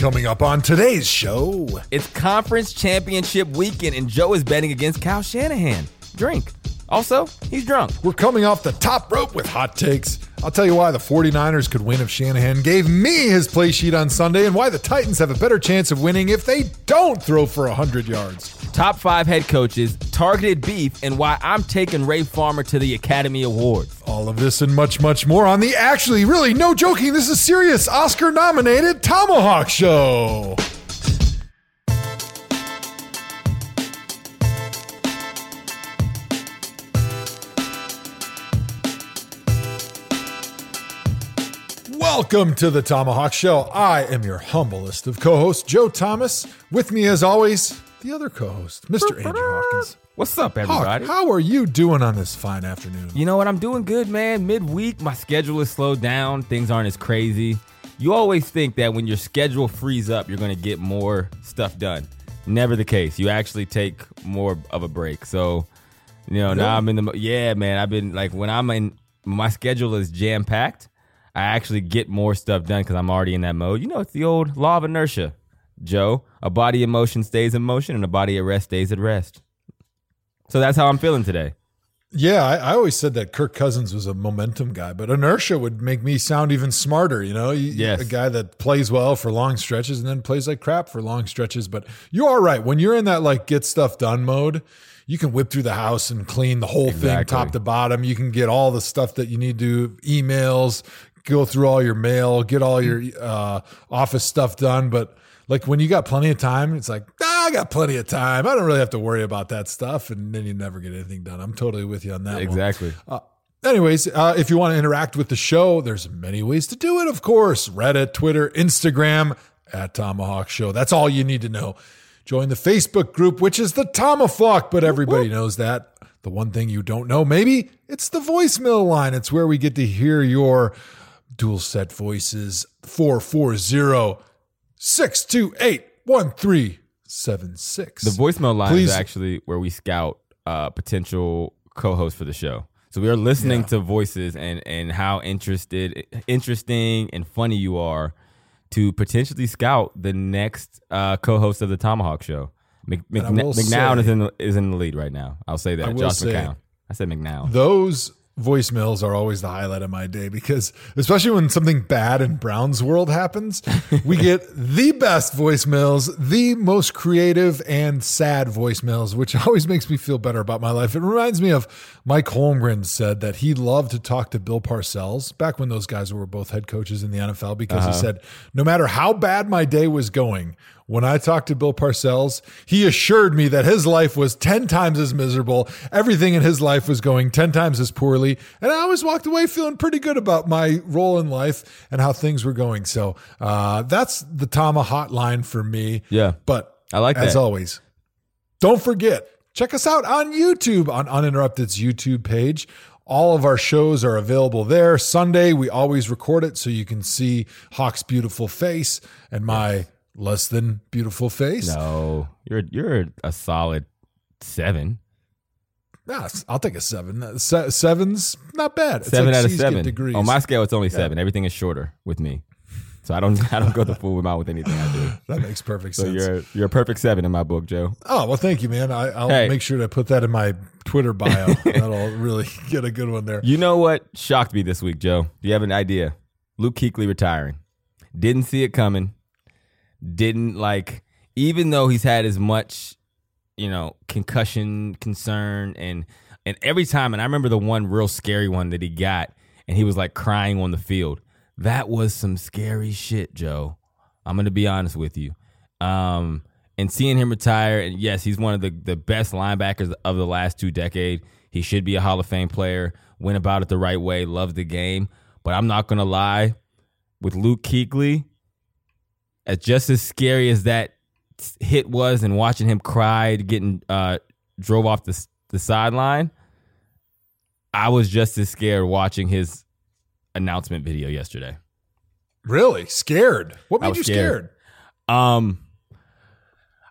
Coming up on today's show, It's conference championship weekend, and Joe is betting against Kyle Shanahan. Drink. Also, he's drunk. we're coming off the top rope with hot takes. I'll tell you why the 49ers could win if Shanahan gave me his play sheet on Sunday and why the Titans have a better chance of winning if they don't throw for 100 yards. Top five head coaches, targeted beef, and why I'm taking Ray Farmer to the Academy Awards. All of this and much, much more on the actually, really, no joking, this is serious Oscar nominated ThomaHawk Show. Welcome to the ThomaHawk Show. I am your humblest of co hosts, Joe Thomas. With me, as always, the other co host, Mr. Andrew Hawkins. What's up, Hawk, everybody? how are you doing on this fine afternoon? You know what? I'm doing good, man. Midweek, my schedule is slowed down. Things aren't as crazy. You always think that when your schedule frees up, you're going to get more stuff done. Never the case. You actually take more of a break. So, you know, now I'm in the yeah, man. I've been like when I'm in my schedule is jam packed. I actually get more stuff done because I'm already in that mode. You know, it's the old law of inertia, Joe. A body in motion stays in motion, and a body at rest stays at rest. So that's how I'm feeling today. Yeah, I, I always said that Kirk Cousins was a momentum guy, but inertia would make me sound even smarter. You know, You- Yes. a guy that plays well for long stretches and then plays like crap for long stretches. But you are right. When you're in that like get stuff done mode, you can whip through the house and clean the whole thing top to bottom. You can get all the stuff that you need to emails, go through all your mail, get all your uh, office stuff done. But like when you got plenty of time, it's like, ah, I got plenty of time. I don't really have to worry about that stuff. And then you never get anything done. I'm totally with you on that. Exactly. Anyways, uh, if you want to interact with the show, there's many ways to do it, of course. Reddit, Twitter, Instagram, at ThomaHawk Show. That's all you need to know. Join the Facebook group, which is the ThomaHawk, but everybody knows that. The one thing you don't know, maybe, it's the voicemail line. It's where we get to hear your dual set voices. 440 628 1376. The voicemail line Please. is actually where we scout uh, potential co-hosts for the show. So we are listening Yeah. to voices and and how interested, interesting, and funny you are to potentially scout the next uh, co-host of the ThomaHawk Show. Mc, And I McNa- will McNown say- is in the, is in the lead right now. I'll say that. I will Josh say- McCown. I said McNown. those voicemails are always the highlight of my day because especially when something bad in Brown's world happens, we get the best voicemails, the most creative and sad voicemails, which always makes me feel better about my life. It reminds me of Mike Holmgren said that he loved to talk to Bill Parcells back when those guys were both head coaches in the NFL because he uh-huh. said, no matter how bad my day was going, when I talked to Bill Parcells, he assured me that his life was 10 times as miserable. Everything in his life was going 10 times as poorly. And I always walked away feeling pretty good about my role in life and how things were going. So uh, that's the Tama hotline for me. Yeah. But I like that. as that. always, don't forget, check us out on YouTube on Uninterrupted's YouTube page. All of our shows are available there. Sunday, we always record it so you can see Hawk's beautiful face and my less than beautiful face. No, you're you're a solid seven. Nah, I'll take a seven. Uh, se- seven's not bad. It's seven like out of C's seven. Degrees. On my scale, it's only seven. Everything is shorter with me, so I don't I don't go the full amount with anything I do. that makes perfect So sense. you're you're a perfect seven in my book, Joe. oh well, thank you, man. I, I'll Hey. make sure to put that in my Twitter bio. That'll really get a good one there. You know what shocked me this week, Joe? Do you have an idea? Luke Kuechly retiring. Didn't see it coming. Didn't like, even though he's had as much, you know, concussion concern and and every time, and I remember the one real scary one that he got, and he was like crying on the field. That was some scary shit, Joe. I'm gonna be honest with you. Um, and seeing him retire, and yes, he's one of the, the best linebackers of the last two decades. He should be a Hall of Fame player. Went about it the right way. loved the game. But I'm not gonna lie, with Luke Kuechly, as just as scary as that hit was, and watching him cry, getting uh, drove off the the sideline, I was just as scared watching his announcement video yesterday. Really scared? What made you scared. scared? Um,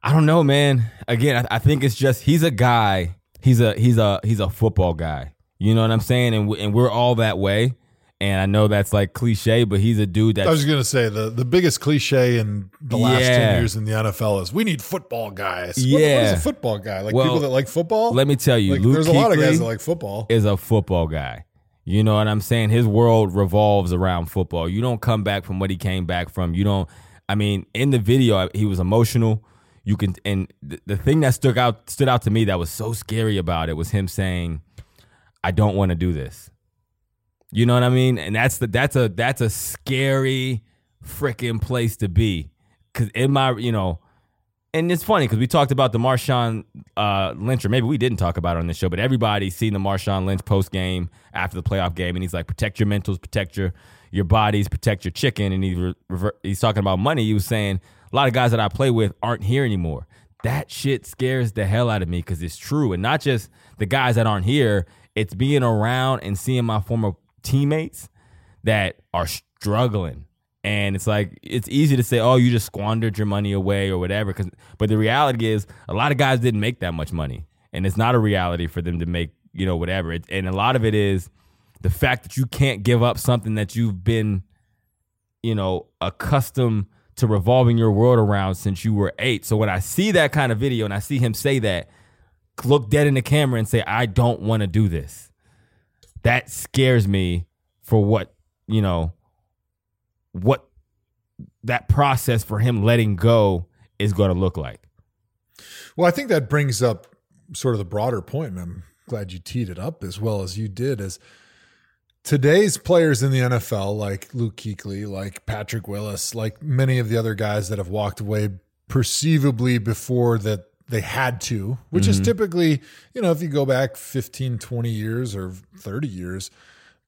I don't know, man. Again, I, I think it's just he's a guy. He's a he's a he's a football guy. You know what I'm saying? And we, and we're all that way. And I know that's like cliche, but he's a dude that I was going to say the, the biggest cliche in the last Yeah. 10 years in the NFL is we need football guys. What- what Yeah. a football guy? Like Well, people that like football? let me tell you, like, there's a lot of guys that like football. is a football guy. You know what I'm saying? His world revolves around football. You don't come back from what he came back from. You don't. I mean, in the video, he was emotional. You can, and the, the thing that stuck out stood out to me that was so scary about it was him saying, "I don't want to do this." You know what I mean? And that's the that's a that's a scary freaking place to be. Cause in my, you know, and it's funny because we talked about the Marshawn uh, Lynch, or maybe we didn't talk about it on this show, but everybody's seen the Marshawn Lynch post game after the playoff game, and he's like, protect your mentals, protect your your bodies, protect your chicken, and he rever- he's talking about money. He was saying a lot of guys that I play with aren't here anymore. That shit scares the hell out of me because it's true, and not just the guys that aren't here. It's being around and seeing my former teammates that are struggling. And it's like it's easy to say, "Oh, you just squandered your money away or whatever." Because, but the reality is, a lot of guys didn't make that much money, and it's not a reality for them to make, you know, whatever. It, and a lot of it is the fact that you can't give up something that you've been, you know, accustomed to revolving your world around since you were eight. So when I see that kind of video and I see him say that, look dead in the camera and say, "I don't want to do this," that scares me for what you know what that process for him letting go is going to look like. Well, I think that brings up sort of the broader point, and I'm glad you teed it up as well as you did. as today's players in the NFL, like Luke Kuechly, like Patrick Willis, like many of the other guys that have walked away perceivably before that they had to, which is typically, you know, if you go back 15, 20 years or 30 years,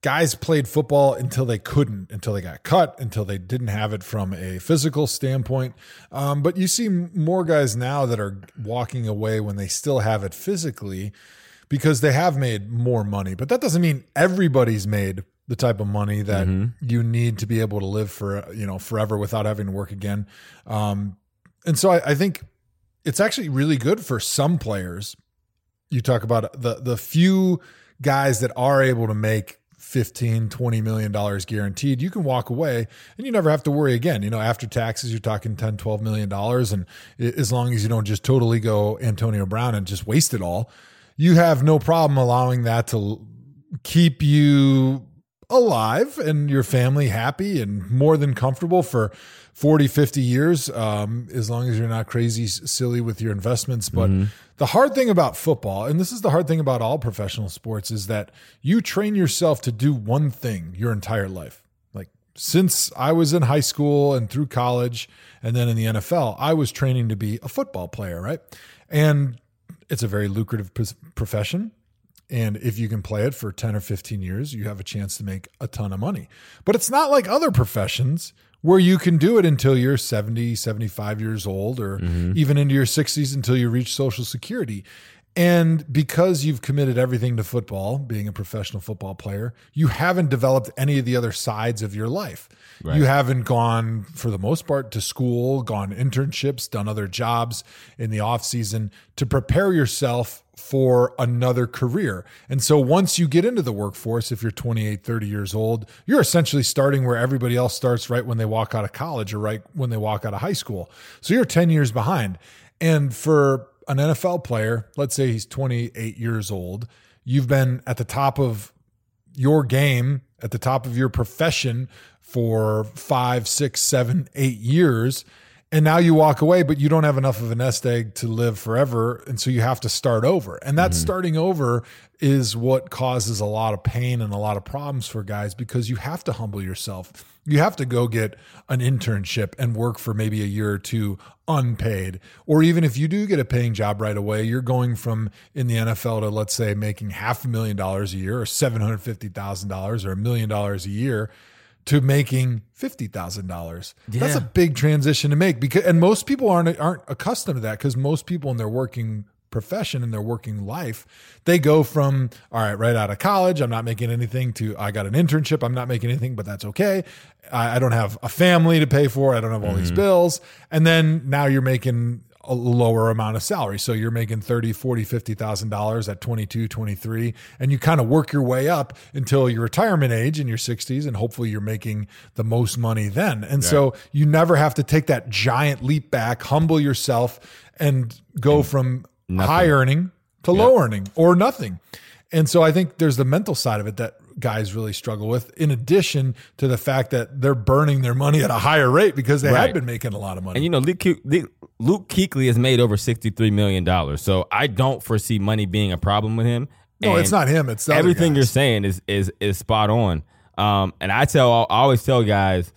guys played football until they couldn't, until they got cut, until they didn't have it from a physical standpoint. Um, but you see more guys now that are walking away when they still have it physically because they have made more money. But that doesn't mean everybody's made the type of money that you need to be able to live for you know forever without having to work again. Um, and so I, I think it's actually really good for some players. You talk about the the few guys that are able to make 15 20 million dollars guaranteed you can walk away and you never have to worry again you know after taxes you're talking 10 12 million dollars and as long as you don't just totally go antonio brown and just waste it all you have no problem allowing that to keep you alive and your family happy and more than comfortable for 40 50 years um, as long as you're not crazy silly with your investments. But the hard thing about football and this is the hard thing about all professional sports is that you train yourself to do one thing your entire life. Like since i was in high school and through college and then in the nfl i was training to be a football player right? And it's a very lucrative profession. And if you can play it for 10 or 15 years, you have a chance to make a ton of money. But it's not like other professions where you can do it until you're 70, 75 years old, or mm-hmm. even into your 60s until you reach Social Security. And because you've committed everything to football, being a professional football player, you haven't developed any of the other sides of your life. You haven't gone, for the most part, to school, gone internships, done other jobs in the off season to prepare yourself for another career. And so once you get into the workforce, if you're 28, 30 years old, you're essentially starting where everybody else starts right when they walk out of college or right when they walk out of high school. So you're 10 years behind. And for an NFL player, let's say he's 28 years old, you've been at the top of your game, at the top of your profession for five, six, seven, eight years. And now you walk away, but you don't have enough of a nest egg to live forever. And so you have to start over. And that mm-hmm. starting over is what causes a lot of pain and a lot of problems for guys because you have to humble yourself. You have to go get an internship and work for maybe a year or two unpaid. Or even if you do get a paying job right away, you're going from in the NFL to, let's say, making half a million dollars a year or $750,000 or a million dollars a year to making fifty thousand dollars. That's a big transition to make because and most people aren't aren't accustomed to that because most people in their working profession in their working life they go from all right right out of college i'm not making anything to i got an internship i'm not making anything but that's okay. I, I don't have a family to pay for i don't have all these mm-hmm. bills. And then now you're making a lower amount of salary. So you're making 30, 40, 50,000 dollars at 22, 23 and you kind of work your way up until your retirement age in your 60s and hopefully you're making the most money then. And so you never have to take that giant leap back, humble yourself and go from nothing. high earning to low earning or nothing. And so I think there's the mental side of it that guys really struggle with, in addition to the fact that they're burning their money at a higher rate because they Right. had been making a lot of money. And you know, Luke, Ke- Luke Luke Kuechly has made over sixty-three million dollars, so I don't foresee money being a problem with him. no, And it's not him. It's everything you're saying is is is spot on. Um, and I tell, I always tell guys,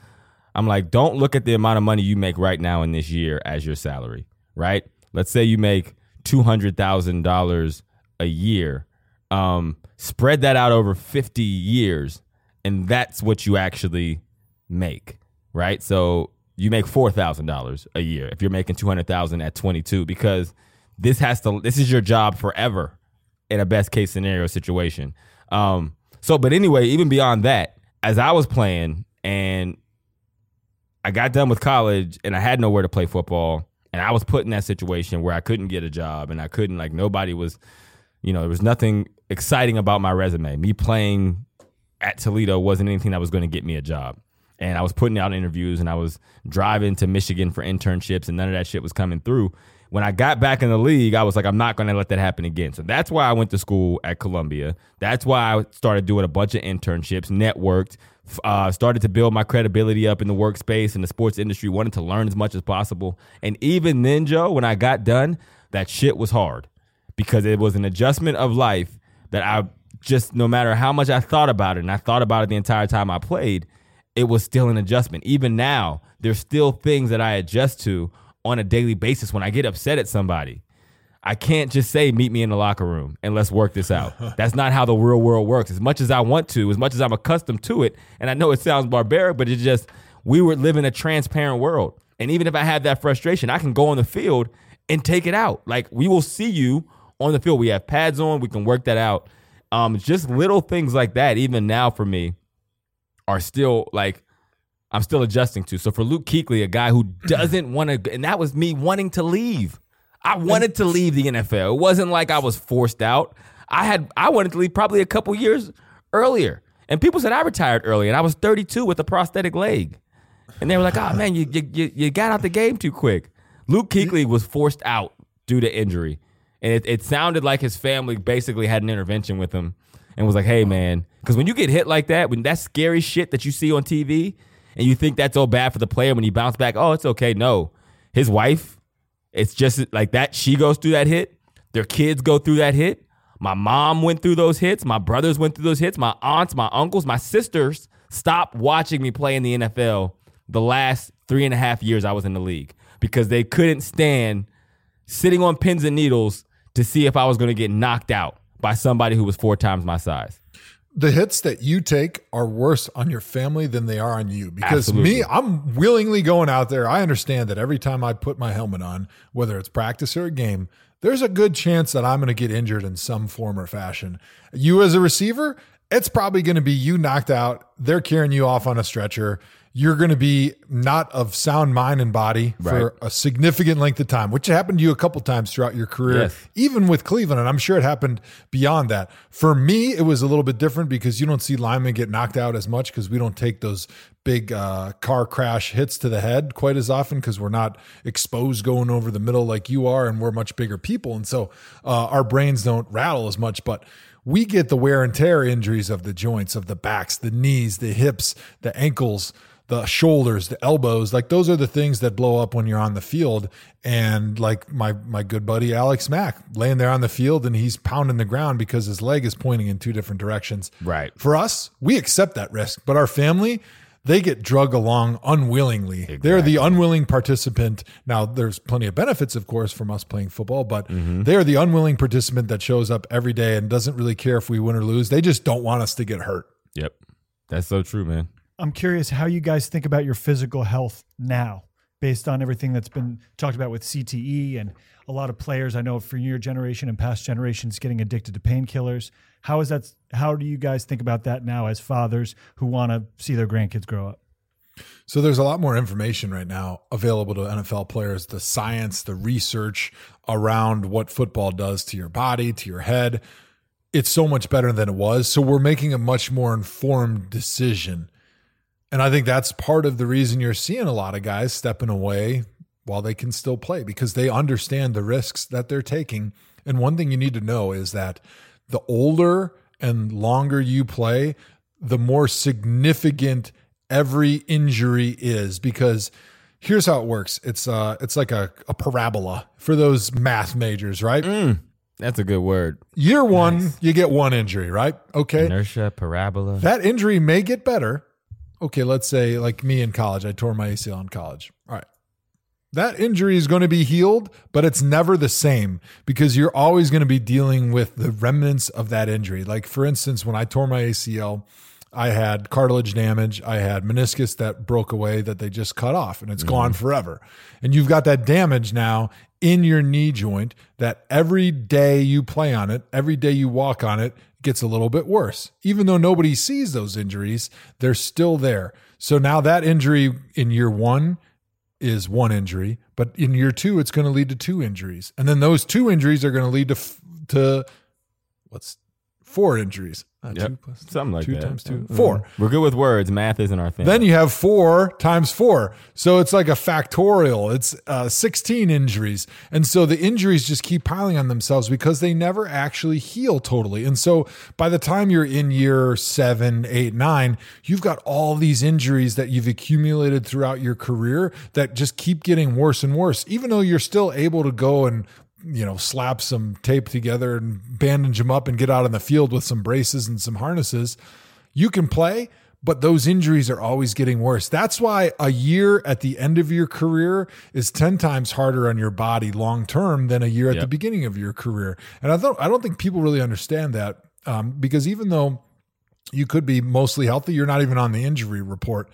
I'm like, don't look at the amount of money you make right now in this year as your salary. Right? Let's say you make two hundred thousand dollars a year. Um, spread that out over fifty years, and that's what you actually make. Right? So you make four thousand dollars a year if you're making two hundred thousand at twenty two because this has to this is your job forever in a best case scenario situation. Um, so, but anyway, even beyond that, as I was playing and I got done with college and I had nowhere to play football, and I was put in that situation where I couldn't get a job and I couldn't like nobody was, you know, there was nothing exciting about my resume. Me playing at Toledo wasn't anything that was going to get me a job. And I was putting out interviews and I was driving to Michigan for internships and none of that shit was coming through. When I got back in the league, I was like, I'm not going to let that happen again. So that's why I went to school at Columbia. That's why I started doing a bunch of internships, networked, uh, started to build my credibility up in the workspace and the sports industry, wanted to learn as much as possible. And even then, Joe, when I got done, that shit was hard because it was an adjustment of life that I just, no matter how much I thought about it, and I thought about it the entire time I played, it was still an adjustment. Even now, there's still things that I adjust to on a daily basis when I get upset at somebody. I can't just say, meet me in the locker room and let's work this out. That's not how the real world works. As much as I want to, as much as I'm accustomed to it, and I know it sounds barbaric, but it's just, we were living a transparent world. And even if I have that frustration, I can go on the field and take it out. Like, we will see you on the field. We have pads on, we can work that out. Um, just little things like that, even now for me, are still like I'm still adjusting to. So for Luke Kuechly, a guy who doesn't want to, and that was me wanting to leave. I wanted to leave the NFL. It wasn't like I was forced out. I had I wanted to leave probably a couple years earlier, and people said I retired early, and I was 32 with a prosthetic leg, and they were like, "Oh man, you you you, got out the game too quick." Luke Kuechly was forced out due to injury, and it, it sounded like his family basically had an intervention with him and was like, "Hey man," because when you get hit like that, when that scary shit that you see on TV, and you think that's all bad for the player when he bounce back, oh, it's okay. No, his wife, it's just like that. She goes through that hit. Their kids go through that hit. My mom went through those hits. My brothers went through those hits. My aunts, my uncles, my sisters stopped watching me play in the NFL the last three and a half years I was in the league because they couldn't stand sitting on pins and needles to see if I was going to get knocked out by somebody who was four times my size. the hits that you take are worse on your family than they are on you because Absolutely. me i'm willingly going out there i understand that every time i put my helmet on whether it's practice or a game there's a good chance that i'm going to get injured in some form or fashion you as a receiver it's probably going to be you knocked out they're carrying you off on a stretcher you're going to be not of sound mind and body Right. for a significant length of time which happened to you a couple times throughout your career Yes. even with Cleveland, and I'm sure it happened beyond that. For me, it was a little bit different because you don't see linemen get knocked out as much because we don't take those big uh, car crash hits to the head quite as often because we're not exposed going over the middle like you are, and we're much bigger people, and so uh, our brains don't rattle as much. But we get the wear and tear injuries of the joints, of the backs, the knees, the hips, the ankles the shoulders, the elbows, like those are the things that blow up when you're on the field. And like my my good buddy Alex Mack laying there on the field and he's pounding the ground because his leg is pointing in two different directions. Right. For us, we accept that risk, but our family, they get drug along unwillingly. They're the unwilling participant. Now, there's plenty of benefits, of course, from us playing football, but mm-hmm. they're the unwilling participant that shows up every day and doesn't really care if we win or lose. They just don't want us to get hurt. Yep. That's so true, man. I'm curious how you guys think about your physical health now, based on everything that's been talked about with CTE and a lot of players I know from your generation and past generations getting addicted to painkillers. How is that? How do you guys think about that now as fathers who want to see their grandkids grow up? So there's a lot more information right now available to NFL players, the science, the research around what football does to your body, to your head. It's so much better than it was. So we're making a much more informed decision. And I think that's part of the reason you're seeing a lot of guys stepping away while they can still play because they understand the risks that they're taking. And one thing you need to know is that the older and longer you play, the more significant every injury is because here's how it works. It's uh it's like a, a parabola for those math majors, right? Mm, that's a good word. Year one, you get one injury, right? Okay. Inertia, parabola. That injury may get better. Okay, let's say like me in college, I tore my ACL in college. All right. That injury is going to be healed, but it's never the same because you're always going to be dealing with the remnants of that injury. Like for instance, when I tore my ACL, I had cartilage damage. I had meniscus that broke away that they just cut off and it's mm-hmm. gone forever. And you've got that damage now in your knee joint that every day you play on it, every day you walk on it, gets a little bit worse. Even though nobody sees those injuries, they're still there. So now that injury in year one is one injury, but in year two, it's going to lead to two injuries. And then those two injuries are going to lead to, to what's four injuries. Uh, yep. two plus Something like two that. times 2 mm-hmm. Four. We're good with words. Math isn't our thing. Then you have four times four. So it's like a factorial. It's uh, 16 injuries. And so the injuries just keep piling on themselves because they never actually heal totally. And so by the time you're in year seven, eight, nine, you've got all these injuries that you've accumulated throughout your career that just keep getting worse and worse, even though you're still able to go and you know, slap some tape together and bandage them up and get out on the field with some braces and some harnesses, you can play, but those injuries are always getting worse. That's why a year at the end of your career is 10 times harder on your body long term than a year at yep. the beginning of your career. And I don't I don't think people really understand that um, because even though you could be mostly healthy, you're not even on the injury report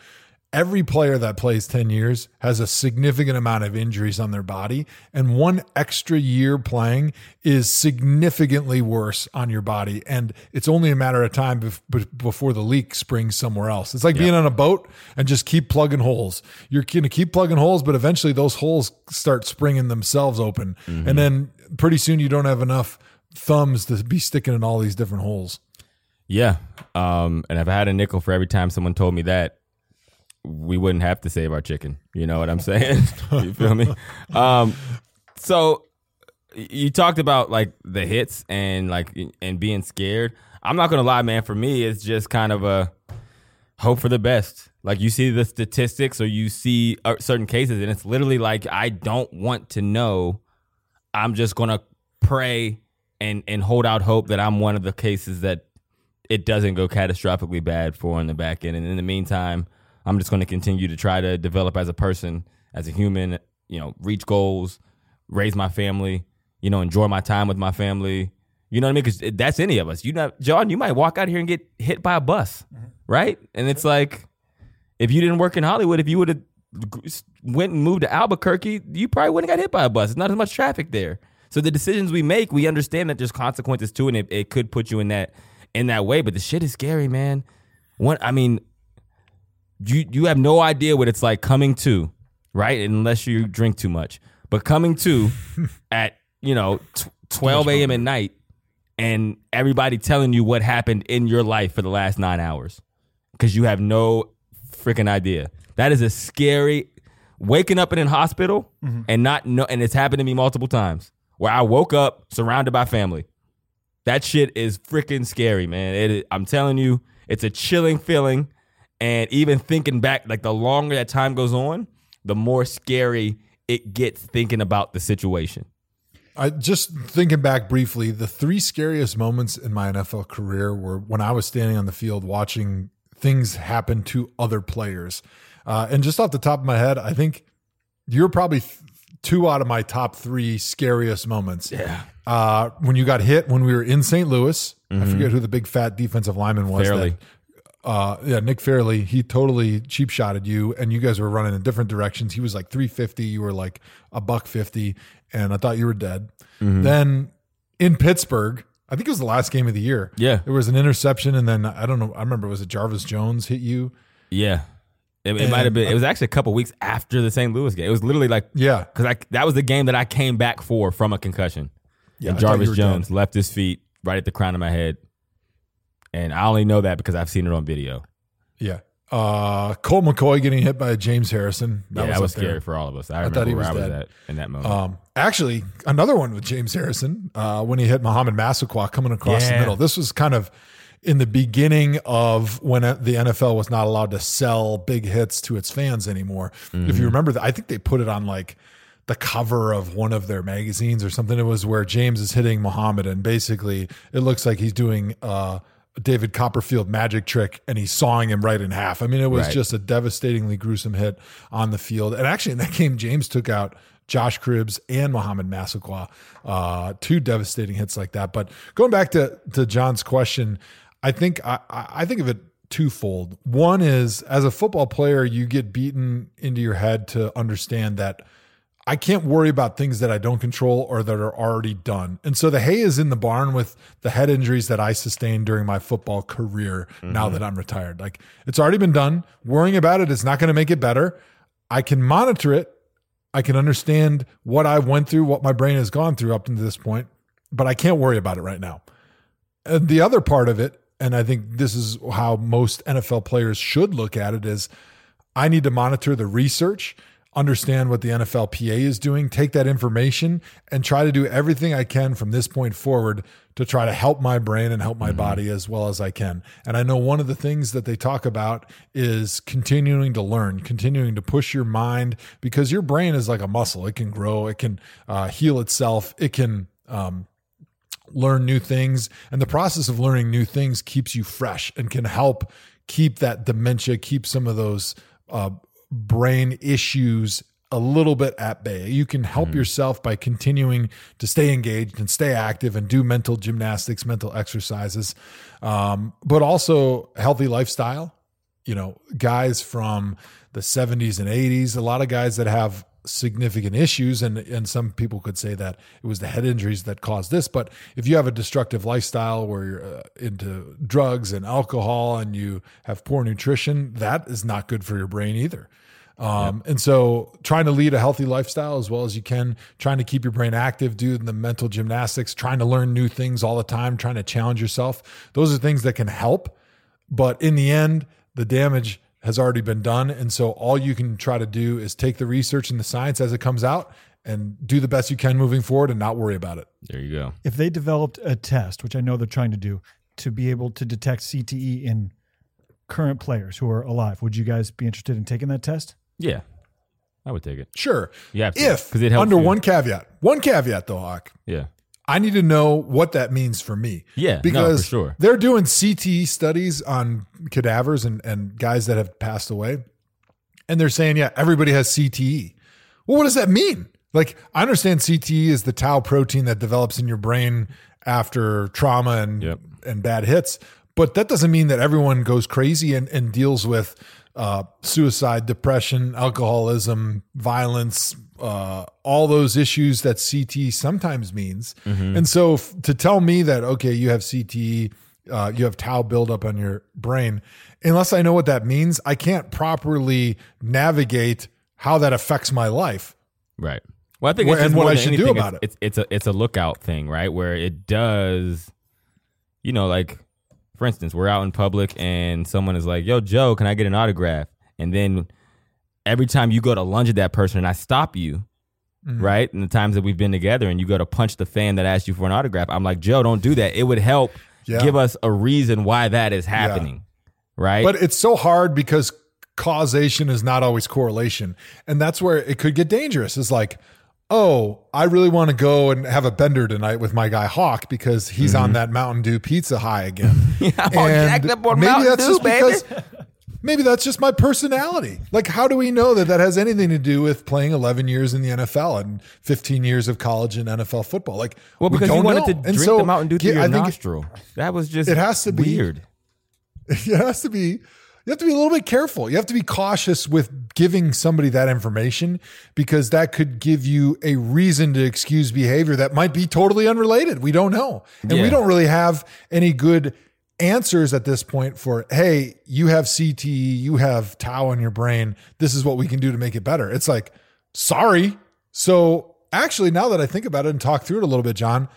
every player that plays 10 years has a significant amount of injuries on their body and one extra year playing is significantly worse on your body and it's only a matter of time bef- before the leak springs somewhere else. It's like being on a boat and just keep plugging holes. You're going to keep plugging holes but eventually those holes start springing themselves open mm-hmm. and then pretty soon you don't have enough thumbs to be sticking in all these different holes. Yeah um, and if i had a nickel for every time someone told me that we wouldn't have to save our chicken. You know what I'm saying? you feel me? Um, so you talked about like the hits and like and being scared. I'm not gonna lie, man. For me, it's just kind of a hope for the best. Like you see the statistics or you see uh, certain cases, and it's literally like I don't want to know. I'm just gonna pray and and hold out hope that I'm one of the cases that it doesn't go catastrophically bad for in the back end. And in the meantime, I'm just going to continue to try to develop as a person, as a human, you know, reach goals, raise my family, you know, enjoy my time with my family. You know what I mean? Because that's any of us. You know, John, you might walk out here and get hit by a bus, mm-hmm. right? And it's like, if you didn't work in Hollywood, if you would have went and moved to Albuquerque, you probably wouldn't have got hit by a bus. It's not as much traffic there. So the decisions we make, we understand that there's consequences to it, and it, it could put you in that in that way. But the shit is scary, man. One, I mean, you you have no idea what it's like coming to, right? Unless you drink too much. But coming to at, you know, t- 12 a.m. at night and everybody telling you what happened in your life for the last 9 hours cuz you have no freaking idea. That is a scary waking up in a hospital mm-hmm. and not know and it's happened to me multiple times where I woke up surrounded by family. That shit is freaking scary, man. It, I'm telling you, it's a chilling feeling and even thinking back, like the longer that time goes on, the more scary it gets thinking about the situation. I just thinking back briefly, the three scariest moments in my NFL career were when I was standing on the field watching things happen to other players. Uh, and just off the top of my head, I think you're probably th- two out of my top three scariest moments. Yeah. Uh, when you got hit when we were in St. Louis, mm-hmm. I forget who the big fat defensive lineman was. Fairley. That uh, yeah, Nick Fairley, he totally cheap shotted you, and you guys were running in different directions. He was like 350, you were like a buck 50, and I thought you were dead. Mm-hmm. Then in Pittsburgh, I think it was the last game of the year. Yeah. There was an interception, and then I don't know, I remember, was it Jarvis Jones hit you? Yeah. It, it might have been. It was actually a couple weeks after the St. Louis game. It was literally like Yeah. because I that was the game that I came back for from a concussion. Yeah, and I thought you Jarvis Jones done. left his feet right at the crown of my head, and I only know that because I've seen it on video. Yeah. Uh, Colt McCoy getting hit by James Harrison. yeah, that was up there. scary for all of us. I, thought remember he where was I was dead. at in that moment. Um, actually, another one with James Harrison uh, when he hit Mohamed Massaquoi coming across the middle. This was kind of in the beginning of when the NFL was not allowed to sell big hits to its fans anymore. If you remember that, I think they put it on like the cover of one of their magazines or something. It was where James is hitting Mohamed, and basically it looks like he's doing uh, David Copperfield magic trick, and he's sawing him right in half. I mean, it was Right. just a devastatingly gruesome hit on the field. And actually, in that game, James took out Josh Cribbs and Mohamed Massaquoi, uh, two devastating hits like that. But going back to to John's question, I think I I think of it twofold. One is as a football player, you get beaten into your head to understand that I can't worry about things that I don't control or that are already done. And so the hay is in the barn with the head injuries that I sustained during my football career now mm-hmm. that I'm retired. Like it's already been done. Worrying about it is not going to make it better. I can monitor it. I can understand what I went through, what my brain has gone through up to this point, but I can't worry about it right now. And the other part of it, and I think this is how most NFL players should look at it, is I need to monitor the research, understand what the NFLPA is doing, take that information, and try to do everything I can from this point forward to try to help my brain and help my body as well as I can. And I know one of the things that they talk about is continuing to learn, continuing to push your mind because your brain is like a muscle. It can grow, it can uh, heal itself, it can. Um, learn new things. And the process of learning new things keeps you fresh and can help keep that dementia, keep some of those uh, brain issues a little bit at bay. You can help yourself by continuing to stay engaged and stay active and do mental gymnastics, mental exercises, um, but also healthy lifestyle. You know, guys from the 70s and 80s, a lot of guys that have significant issues and and some people could say that it was the head injuries that caused this but if you have a destructive lifestyle where you're uh, into drugs and alcohol and you have poor nutrition that is not good for your brain either um, and so trying to lead a healthy lifestyle as well as you can trying to keep your brain active doing the mental gymnastics trying to learn new things all the time trying to challenge yourself those are things that can help but in the end, the damage has already been done. And so all you can try to do is take the research and the science as it comes out and do the best you can moving forward and not worry about it. there you go. If they developed a test, which I know they're trying to do, to be able to detect CTE in current players who are alive, would you guys be interested in taking that test? Yeah, I would take it. Sure. You have to, If, it helps under you. one caveat, one caveat though, Hawk, Yeah, I need to know what that means for me. Yeah, no, because for sure. they're doing CTE studies on cadavers and, and guys that have passed away. And they're saying, yeah, everybody has CTE. Well, what does that mean? Like, I understand CTE is the tau protein that develops in your brain after trauma and Yep. and bad hits, but that doesn't mean that everyone goes crazy and, and deals with uh, suicide, depression, alcoholism, violence, uh, all those issues that CTE sometimes means. And so f- to tell me that okay, you have CTE, uh, you have tau buildup on your brain, unless I know what that means, I can't properly navigate how that affects my life. right. Well, I think and what I should do about it's, It's, it's a it's a lookout thing, right? Where it does, you know, like for instance, we're out in public and someone is like, "Yo, Joe, can I get an autograph?" And then every time you go to lunge at that person and I stop you, Mm-hmm. right? And the times that we've been together and you go to punch the fan that asked you for an autograph, I'm like, Joe, don't do that. It would help Yeah. give us a reason why that is happening, right? But it's so hard because causation is not always correlation. And that's where it could get dangerous. It's like, oh, I really want to go and have a bender tonight with my guy Hawk because he's on mm-hmm. that Mountain Dew pizza high again. I'm up on maybe Mountain that's Dew, just baby. because maybe that's just my personality. Like, how do we know that that has anything to do with playing 11 years in the NFL and 15 years of college and NFL football? Like, well, we because you don't wanted know. to And drink so, the Mountain Dew through yeah, your I think nostril. that was just it has to be- weird. it has to be you have to be a little bit careful. You have to be cautious with giving somebody that information because that could give you a reason to excuse behavior that might be totally unrelated. We don't know. And Yeah. we don't really have any good answers at this point for, hey, you have CTE, you have tau in your brain. This is what we can do to make it better. It's like, sorry. So actually, now that I think about it and talk through it a little bit, John,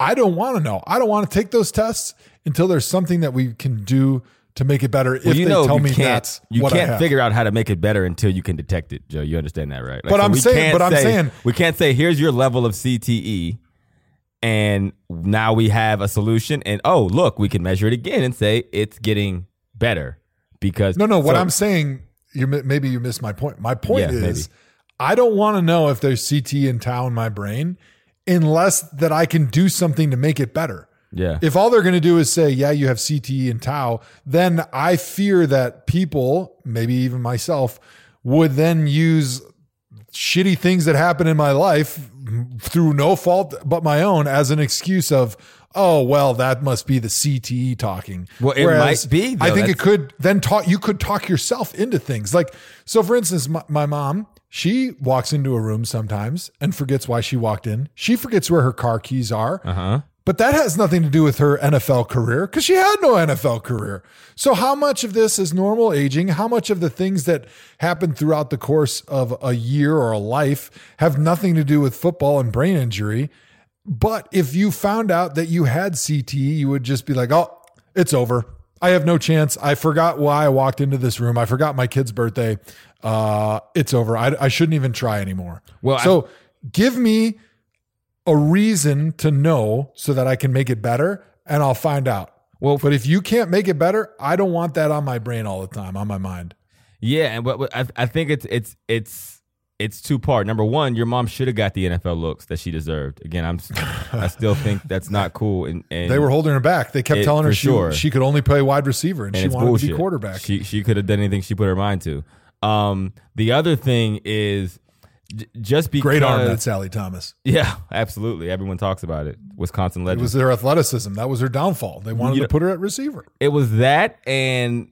I don't want to know. I don't want to take those tests until there's something that we can do to make it better. If Well, you they know tell you me can't that's you can't figure out how to make it better until you can detect it, Joe. You understand that, right? Like, But I'm saying- but I'm say- saying- we can't say here's your level of CTE, and now we have a solution. And oh, look, we can measure it again and say it's getting better because No, no. What so- I'm saying, you maybe you missed my point. My point Yeah, is, maybe. I don't want to know if there's CT and tau in my brain, unless that I can do something to make it better. Yeah If all they're going to do is say, "Yeah, you have CTE and tau," then I fear that people, maybe even myself, would then use shitty things that happen in my life through no fault but my own as an excuse of, "Oh, well, that must be the CTE talking." Well, it might be, I though. think it could then talk. You could talk yourself into things like, so for instance, my, my mom. She walks into a room sometimes and forgets why she walked in. She forgets where her car keys are. uh-huh But that has nothing to do with her NFL career because she had no NFL career. So, how much of this is normal aging? How much of the things that happen throughout the course of a year or a life have nothing to do with football and brain injury? But if you found out that you had CTE, you would just be like, oh, it's over. I have no chance. I forgot why I walked into this room. I forgot my kid's birthday. Uh, it's over. I, I shouldn't even try anymore. Well, I- so give me a reason to know so that I can make it better and I'll find out. Well, But if you can't make it better, I don't want that on my brain all the time, on my mind. Yeah, and but, I, I think it's it's it's it's two part. Number one, your mom should have got the NFL looks that she deserved. Again, I'm I still think that's not cool. And, and They were holding her back. They kept It- telling her she, sure. she could only play wide receiver and, and she wanted bullshit. to be quarterback. She she could have done anything she put her mind to. Um, the other thing is j- just because Great arm, that Sally Thomas. Yeah, absolutely. Everyone talks about it. Wisconsin legend. It was their athleticism. That was her downfall. They wanted You to know- put her at receiver. it was that and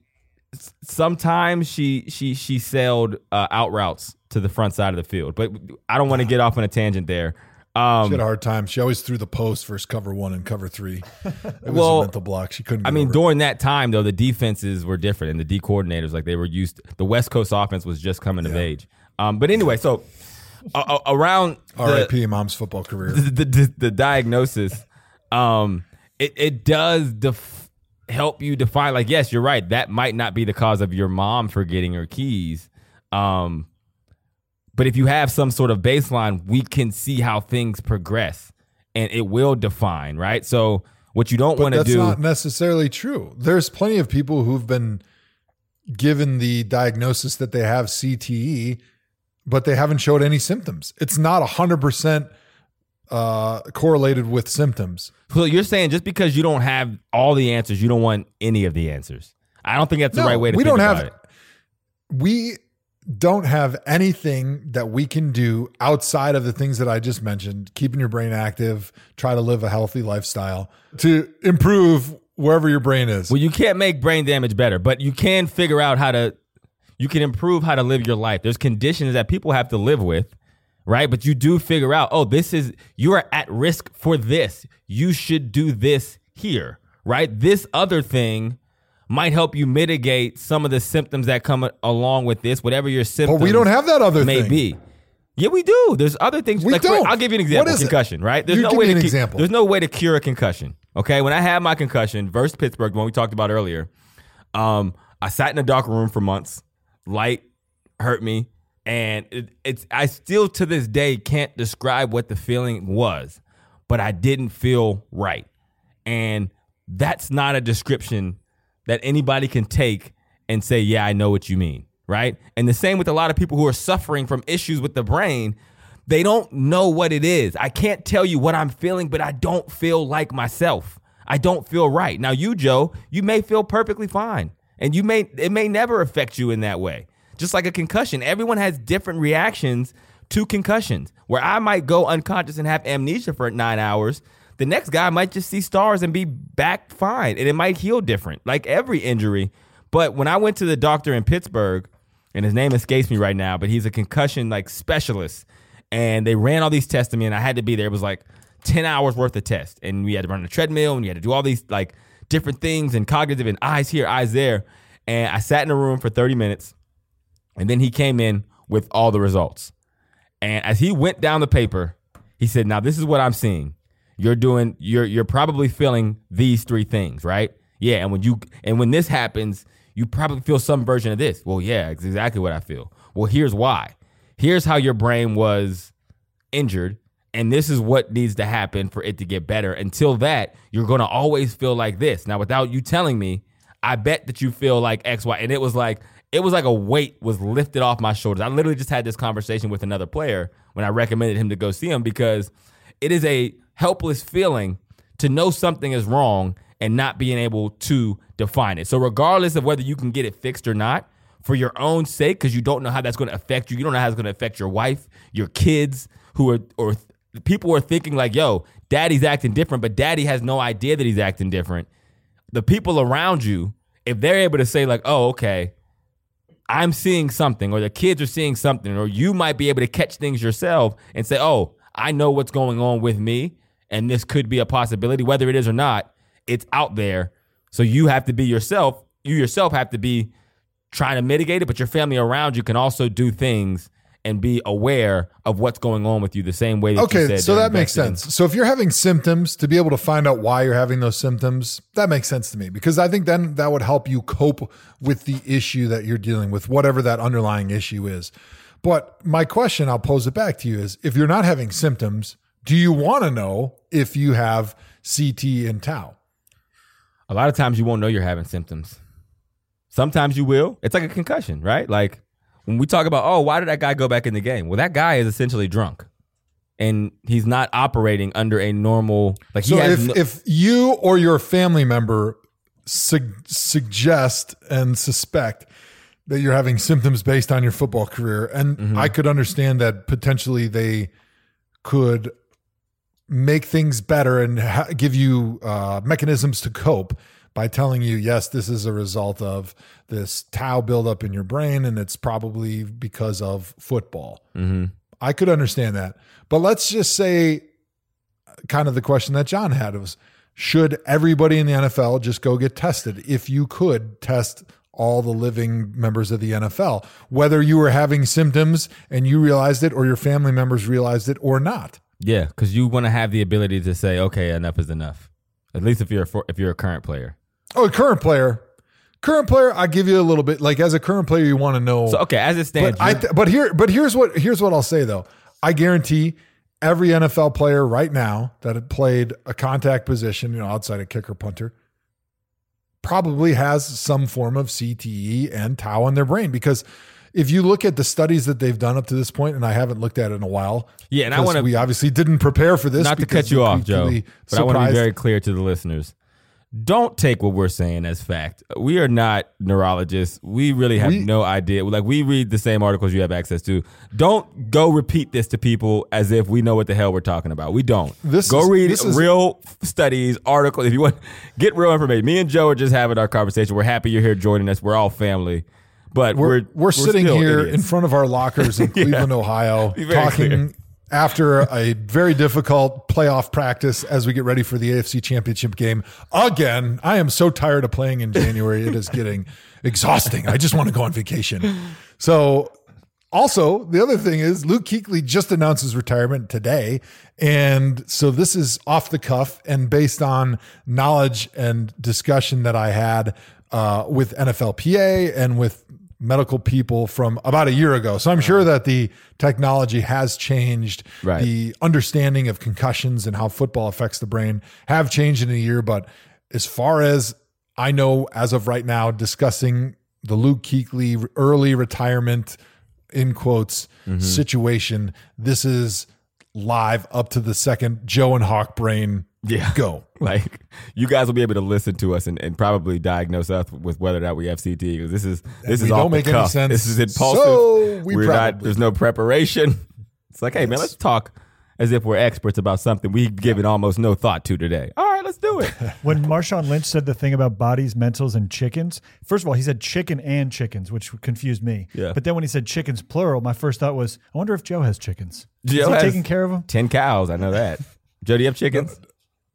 sometimes she she she sailed uh, out routes to the front side of the field but i don't want to get off on a tangent there She um had a hard time. She always threw the post versus cover one and cover three. It was Well, a mental block. She couldn't. I mean, over it. during that time though, the defenses were different, and the D coordinators like they were used. The West Coast offense was just coming of age. Um, but anyway, so uh, around R.I.P. Mom's football career. the, the, the diagnosis, um, it, it does def- help you define. Like, yes, you're right. That might not be the cause of your mom forgetting her keys. Um, but if you have some sort of baseline, we can see how things progress, and it will define. Right. So what you don't want to that's do. not necessarily true. There's plenty of people who've been given the diagnosis that they have CTE, but they haven't showed any symptoms. It's not 100% uh, correlated with symptoms. So you're saying just because you don't have all the answers, you don't want any of the answers. I don't think that's the No, right way to we think don't about have it. we don't have anything that we can do outside of the things that I just mentioned, keeping your brain active, try to live a healthy lifestyle to improve wherever your brain is. Well, you can't make brain damage better, but you can figure out how to you can improve how to live your life. There's conditions that people have to live with, right? But you do figure out, oh, this is you are at risk for this. You should do this here, right? This other thing might help you mitigate some of the symptoms that come along with this, whatever your but symptoms we don't have that other may thing. be. Yeah, we do. There's other things. We like, don't. I'll give you an example. is it? concussion, right? There's You no way to an cu- example. There's no way to cure a concussion. Okay, when I had my concussion versus Pittsburgh, the one we talked about earlier, um, I sat in a dark room for months. Light hurt me, and it, it's I still to this day can't describe what the feeling was, but I didn't feel right, and that's not a description that anybody can take and say, "Yeah, I know what you mean." Right? And the same with a lot of people who are suffering from issues with the brain. They don't know what it is. I can't tell you what I'm feeling, but I don't feel like myself. I don't feel right. Now, you, Joe, you may feel perfectly fine, and you may it may never affect you in that way. Just like a concussion, everyone has different reactions to concussions. Where I might go unconscious and have amnesia for nine hours, the next guy might just see stars and be back fine, and it might heal different, like every injury. But when I went to the doctor in Pittsburgh, and his name escapes me right now, but he's a concussion like specialist, and they ran all these tests to me, and I had to be there. It was like ten hours worth of tests, and we had to run a treadmill, and we had to do all these like different things and cognitive and eyes here, eyes there. And I sat in a room for 30 minutes. And then he came in with all the results. And as he went down the paper, he said, Now this is what I'm seeing. You're doing, you're you're probably feeling these three things, right? Yeah. And when you and when this happens, you probably feel some version of this. Well, yeah, it's exactly what I feel. Well, here's why. Here's how your brain was injured. And this is what needs to happen for it to get better. Until that, you're gonna always feel like this. Now, without you telling me, I bet that you feel like X, Y. And it was like, it was like a weight was lifted off my shoulders. I literally just had this conversation with another player when I recommended him to go see him because it is a helpless feeling to know something is wrong and not being able to define it. So regardless of whether you can get it fixed or not, for your own sake, because you don't know how that's going to affect you, you don't know how it's going to affect your wife, your kids, who are or people are thinking like, "Yo, daddy's acting different," but daddy has no idea that he's acting different. The people around you, if they're able to say like, "Oh, okay," I'm seeing something, or the kids are seeing something, or you might be able to catch things yourself and say, oh, I know what's going on with me, and this could be a possibility, whether it is or not, it's out there. So you have to be yourself. You yourself have to be trying to mitigate it, but your family around you can also do things and be aware of what's going on with you the same way that okay, you said. so that makes invested in- sense. So if you're having symptoms, to be able to find out why you're having those symptoms, that makes sense to me because I think then that would help you cope with the issue that you're dealing with, whatever that underlying issue is. But my question, I'll pose it back to you is if you're not having symptoms, do you want to know if you have CTE and tau? A lot of times you won't know you're having symptoms. Sometimes you will. It's like a concussion, right? Like when we talk about, oh, why did that guy go back in the game? Well, that guy is essentially drunk. And he's not operating under a normal like he So if, no- if you or your family member sug- suggest and suspect that you're having symptoms based on your football career, and Mm-hmm. I could understand that potentially they could make things better and ha- give you uh, mechanisms to cope by telling you, yes, this is a result of this tau buildup in your brain, and it's probably because of football. Mm-hmm. I could understand that. But let's just say uh, kind of the question that John had was should everybody in the NFL just go get tested if you could test all the living members of the NFL whether you were having symptoms and you realized it or your family members realized it or not yeah, because you want to have the ability to say, okay, enough is enough. At least if you're a, if you're a current player. Oh current player current player I give you a little bit like as a current player you want to know So okay, as it stands, But I th- but here but here's what here's what I'll say though. I guarantee every NFL player right now that had played a contact position, you know, outside of kicker punter, probably has some form of CTE and tau in their brain because if you look at the studies that they've done up to this point, and I haven't looked at it in a while, Yeah, and I 'cause wanna- we obviously didn't prepare for this. not to cut you off, Joe, but I want to be very clear to the listeners. Don't take what we're saying as fact. We are not neurologists. We really have We- no idea. Like we read the same articles you have access to. Don't go repeat this to people as if we know what the hell we're talking about. We don't. This go is- read this is- real studies, articles. If you want, get real information. Me and Joe are just having our conversation. We're happy you're here joining us. We're all family, but we're, we're we're, sitting here idiots. in front of our lockers in Cleveland, Ohio, talking clear. After a very difficult playoff practice as we get ready for the AFC Championship game again. I am so tired of playing in January; it is getting exhausting. I just want to go on vacation. So. Also, the other thing is Luke Kuechly just announced his retirement today. And so this is off the cuff and based on knowledge and discussion that I had uh, with NFLPA and with medical people from about a year ago. So I'm sure that the technology has changed. Right. The understanding of concussions and how football affects the brain have changed in a year. But as far as I know, as of right now, discussing the Luke Kuechly early retirement in quotes mm-hmm. situation, this is live up to the second Joe and Hawk brain Yeah. go. Like you guys will be able to listen to us and, and probably diagnose us with whether or not we have CTE because this is this we is don't off the make any sense. This is impulsive. So we We're not. There's no preparation. It's like, hey man, let's talk as if we're experts about something we've given almost no thought to today. All right, let's do it. When Marshawn Lynch said the thing about bodies, mentals, and chickens, first of all, he said chicken and chickens, which confused me. Yeah. But then when he said chickens plural, my first thought was, I wonder if Joe has chickens. Is Joe he has- taking care of them? Ten cows. I know that. Joe, do you have chickens?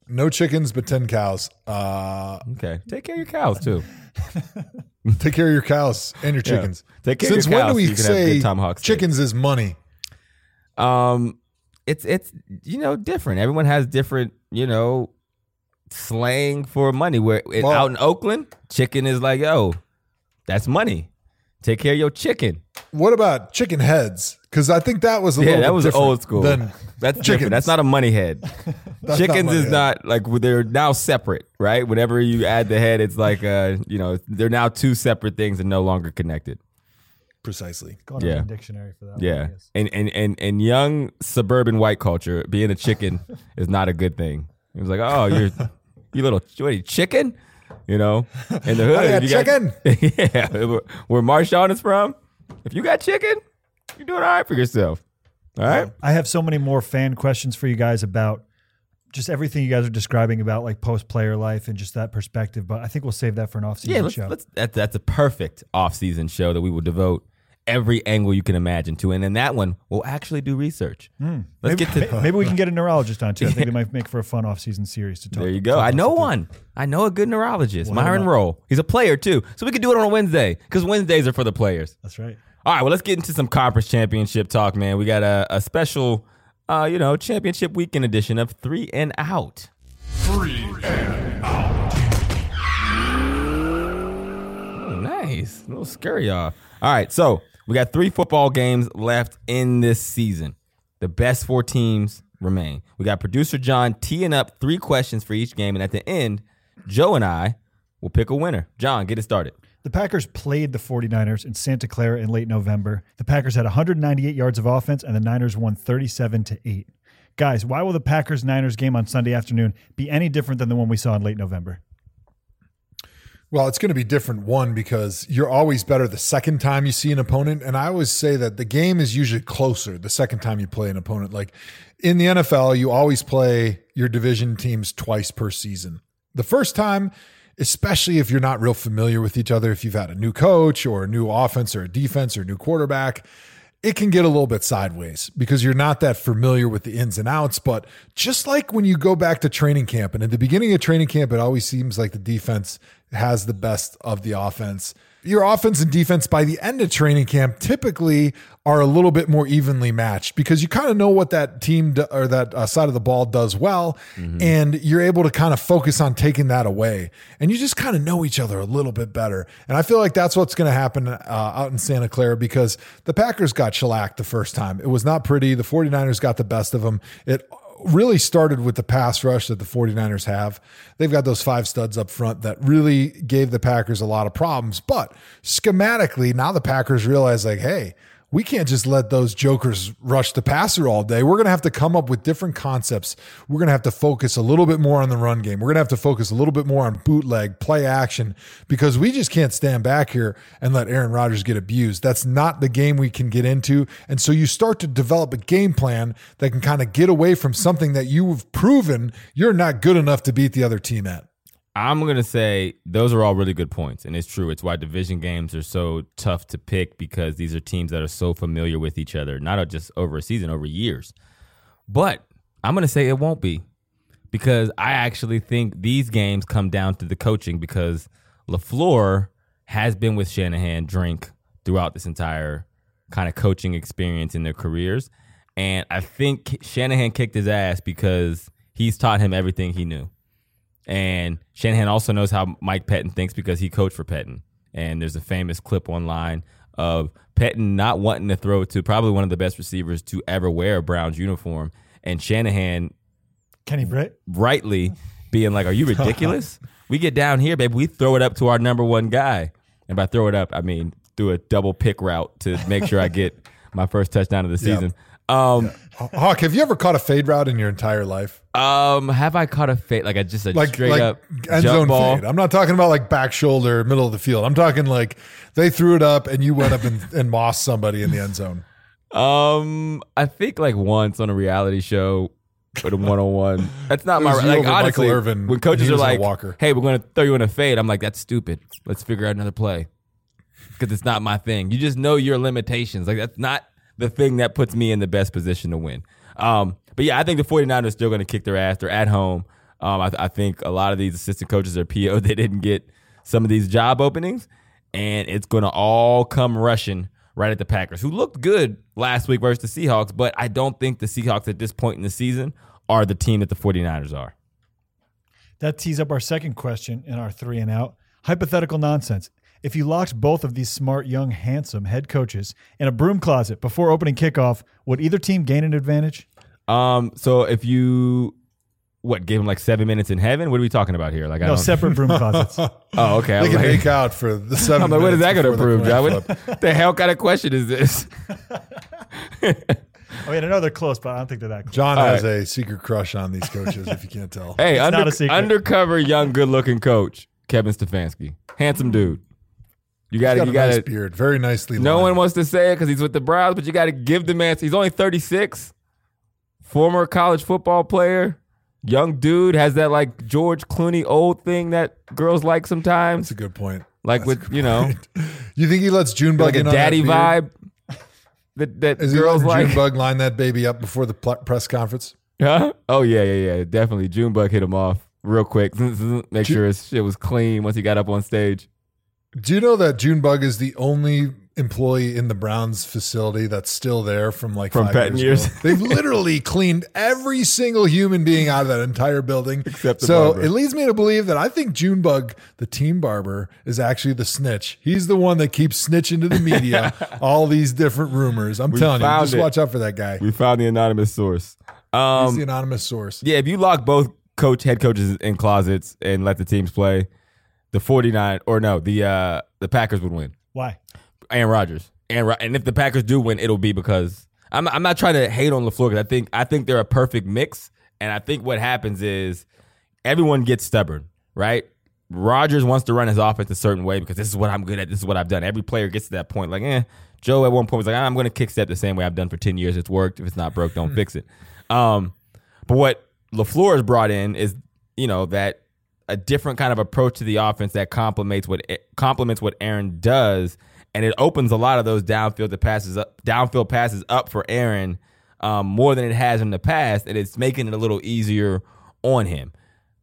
No chickens, but 10 cows. Uh, Okay. Take care of your cows too. take care of your cows and your chickens. Take care of your cows. Since when do we so have say good tomahawk steak. chickens is money? Um, it's it's you know different. Everyone has different you know slang for money. Where it, Well- out in Oakland, chicken is like yo, that's money. Take care of your chicken. What about chicken heads? Because I think that was a Yeah, little that bit was different old school. Than That's chickens. different. That's not a money head. That's Chickens money is head. not like they're now separate, right? Whenever you add the head, it's like uh, you know, they're now two separate things and no longer connected. precisely. Go on Yeah. Urban Dictionary for that. Yeah, guess. and and and and young suburban white culture, being a chicken is not a good thing. It was like, oh, you're you little what, are you, chicken, you know, in the hood. I got if you chicken. yeah, where, where Marshawn is from, if you got chicken, you're doing all right for yourself. All right. I have so many more fan questions for you guys about just everything you guys are describing about like post player life and just that perspective. But I think we'll save that for an off season Yeah, let's, show. let's that, that's a perfect off-season show that we will devote every angle you can imagine to, and in that one, we'll actually do research. Let's Hmm. maybe, get to maybe we can get a neurologist on too. I think it might make for a fun off season series to talk. There you go. I know one. I know a good neurologist, Well, Myron Rolle. He's a player too, so we could do it on a Wednesday because Wednesdays are for the players. That's right. All right, well, let's get into some conference championship talk, man. We got a, a special, uh, you know, championship weekend edition of Three and Out. Three and Oh, nice. A little scary, y'all. All right, so we got three football games left in this season. The best four teams remain. We got producer John teeing up three questions for each game, and at the end, Joe and I will pick a winner. John, get it started. The Packers played the 49ers in Santa Clara in late November. The Packers had 198 yards of offense, and the Niners won 37 to 8. Guys, why will the Packers Niners game on Sunday afternoon be any different than the one we saw in late November? Well, it's going to be different. One, because you're always better the second time you see an opponent. And I always say that the game is usually closer the second time you play an opponent. Like in the NFL, you always play your division teams twice per season. The first time, especially if you're not real familiar with each other, if you've had a new coach or a new offense or a defense or a new quarterback, it can get a little bit sideways because you're not that familiar with the ins and outs. But just like when you go back to training camp, and at the beginning of training camp, it always seems like the defense has the best of the offense. Your offense and defense by the end of training camp typically are a little bit more evenly matched because you kind of know what that team do, or that uh, side of the ball does well, and you're able to kind of focus on taking that away, and you just kind of know each other a little bit better. And I feel like that's what's going to happen uh, out in Santa Clara because the Packers got shellacked the first time. It was not pretty. The 49ers got the best of them. It really started with the pass rush that the 49ers have. They've got those five studs up front that really gave the Packers a lot of problems. But schematically, now the Packers realize, like, hey, we can't just let those jokers rush the passer all day. We're going to have to come up with different concepts. We're going to have to focus a little bit more on the run game. We're going to have to focus a little bit more on bootleg, play action, because we just can't stand back here and let Aaron Rodgers get abused. That's not the game we can get into. And so you start to develop a game plan that can kind of get away from something that you've proven you're not good enough to beat the other team at. I'm going to say those are all really good points. And it's true. It's why division games are so tough to pick because these are teams that are so familiar with each other, not just over a season, over years. But I'm going to say it won't be because I actually think these games come down to the coaching because LaFleur has been with Shanahan drink throughout this entire kind of coaching experience in their careers. And I think Shanahan kicked his ass because he's taught him everything he knew. And Shanahan also knows how Mike Pettine thinks because he coached for Pettine. And there's a famous clip online of Pettine not wanting to throw to probably one of the best receivers to ever wear a Browns uniform. And Shanahan Kenny Britt? rightly being like, Are you ridiculous? we get down here, baby. We throw it up to our number one guy. And by throw it up, I mean do a double pick route to make sure I get my first touchdown of the season. Um, Hawk, have you ever caught a fade route in your entire life? um, have I caught a fade like a just a like straight like up end zone ball? fade. I'm not talking about like back shoulder, middle of the field. I'm talking like they threw it up and you went up and, and mossed somebody in the end zone. Um, I think like once on a reality show with a one on one. That's not my like over Michael. Irvin when coaches are was in a like, walker. "Hey, we're going to throw you in a fade," I'm like, "That's stupid. Let's figure out another play." Because it's not my thing. You just know your limitations. Like that's not the thing that puts me in the best position to win. Um, but yeah, I think the 49ers are still going to kick their ass. They're at home. Um, I, I think a lot of these assistant coaches are PO. They didn't get some of these job openings, and it's going to all come rushing right at the Packers, who looked good last week versus the Seahawks. But I don't think the Seahawks at this point in the season are the team that the 49ers are. That tees up our second question in our three and out. Hypothetical nonsense. If you locked both of these smart, young, handsome head coaches in a broom closet before opening kickoff, would either team gain an advantage? Um, so if you what gave him like seven minutes in heaven? What are we talking about here? Like I No, don't. separate broom closets. oh, okay. I They can like- make out for the seven. I'm like, what is that minutes going to the prove, coin John? What the hell kind of question is this? I mean, I know they're close, but I don't think they're that close. John All has right. a secret crush on these coaches, if you can't tell. Hey, not under, a secret. undercover young, good-looking coach Kevin Stefanski, handsome dude. You got to, got you a got nice beard, very nicely. No lined. one wants to say it because he's with the Browns, but you got to give the man. He's only 36, former college football player, young dude has that like George Clooney old thing that girls like sometimes, That's a good point. like That's with you know. You think he lets Junebug like a in on that daddy vibe. That that Is he girls letting like. Junebug line that baby up before the pl- press conference? Huh? Oh yeah, yeah, yeah. Definitely. Junebug hit him off real quick. Make sure his shit was clean once he got up on stage. Do you know that Junebug is the only employee in the Browns facility that's still there from like From five years, years. ago? They've literally cleaned every single human being out of that entire building. Except the so barber. it leads me to believe that I think Junebug, the team barber, is actually the snitch. He's the one that keeps snitching to the media all these different rumors. I'm telling you, just it. watch out for that guy. We found the anonymous source. He's Um, the anonymous source. yeah, if you lock both coach head coaches in closets and let the teams play, the 49 or no, the uh the Packers would win. Why? Aaron Rodgers. And and if the Packers do win, it'll be because I'm I'm not trying to hate on LaFleur because I think I think they're a perfect mix. And I think what happens is everyone gets stubborn, right? Rodgers wants to run his offense a certain way because this is what I'm good at. This is what I've done. Every player gets to that point. Like, eh, Joe at one point was like, I'm going to kick step the same way I've done for 10 years. It's worked. If it's not broke, don't fix it. Um, but what LaFleur has brought in is, you know, that a different kind of approach to the offense that complements what complements what Aaron does, and it opens a lot of those downfield the passes up, downfield passes up for Aaron um, more than it has in the past, and it's making it a little easier on him.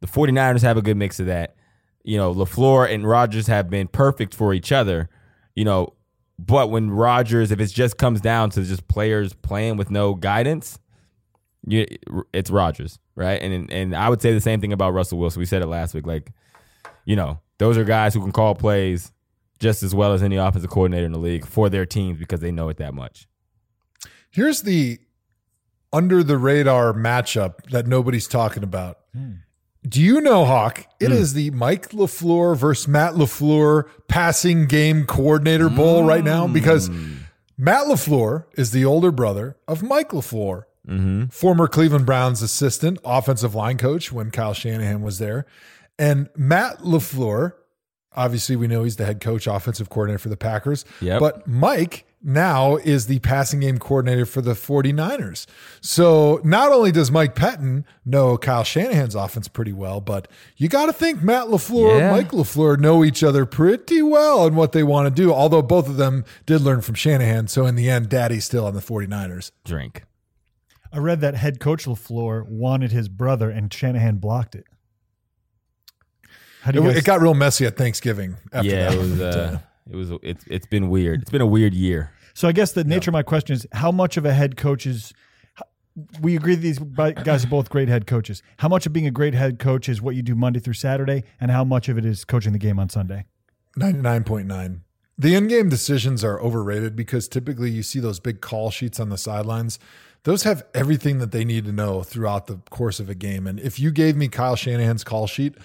The 49ers have a good mix of that. You know, LaFleur and Rodgers have been perfect for each other, you know, but when Rodgers, if it just comes down to just players playing with no guidance, you, it's Rodgers, right? And and I would say the same thing about Russell Wilson. We said it last week. Like, you know, those are guys who can call plays just as well as any offensive coordinator in the league for their teams because they know it that much. Here's the under the radar matchup that nobody's talking about. Hmm. Do you know, Hawk? It hmm. is the Mike LaFleur versus Matt LaFleur passing game coordinator bowl right now because hmm. Matt LaFleur is the older brother of Mike LaFleur, Mm-hmm. former Cleveland Browns assistant, offensive line coach when Kyle Shanahan was there. And Matt LaFleur, obviously, we know he's the head coach, offensive coordinator for the Packers. Yep. But Mike now is the passing game coordinator for the 49ers. So not only does Mike Pettine know Kyle Shanahan's offense pretty well, but you got to think Matt LaFleur Yeah. and Mike LaFleur know each other pretty well and what they want to do, although both of them did learn from Shanahan. So in the end, daddy's still on the 49ers. Drink. I read that head coach LaFleur wanted his brother and Shanahan blocked it. How do It, guys, it got real messy at Thanksgiving. After yeah, that. it was. Uh, it was. It's. It's been weird. It's been a weird year. so I guess the nature of my question is how much of a head coach is we agree these guys are both great head coaches. How much of being a great head coach is what you do Monday through Saturday, and how much of it is coaching the game on Sunday? 99.9. The in-game decisions are overrated because typically you see those big call sheets on the sidelines. Those have everything that they need to know throughout the course of a game. And if you gave me Kyle Shanahan's call sheet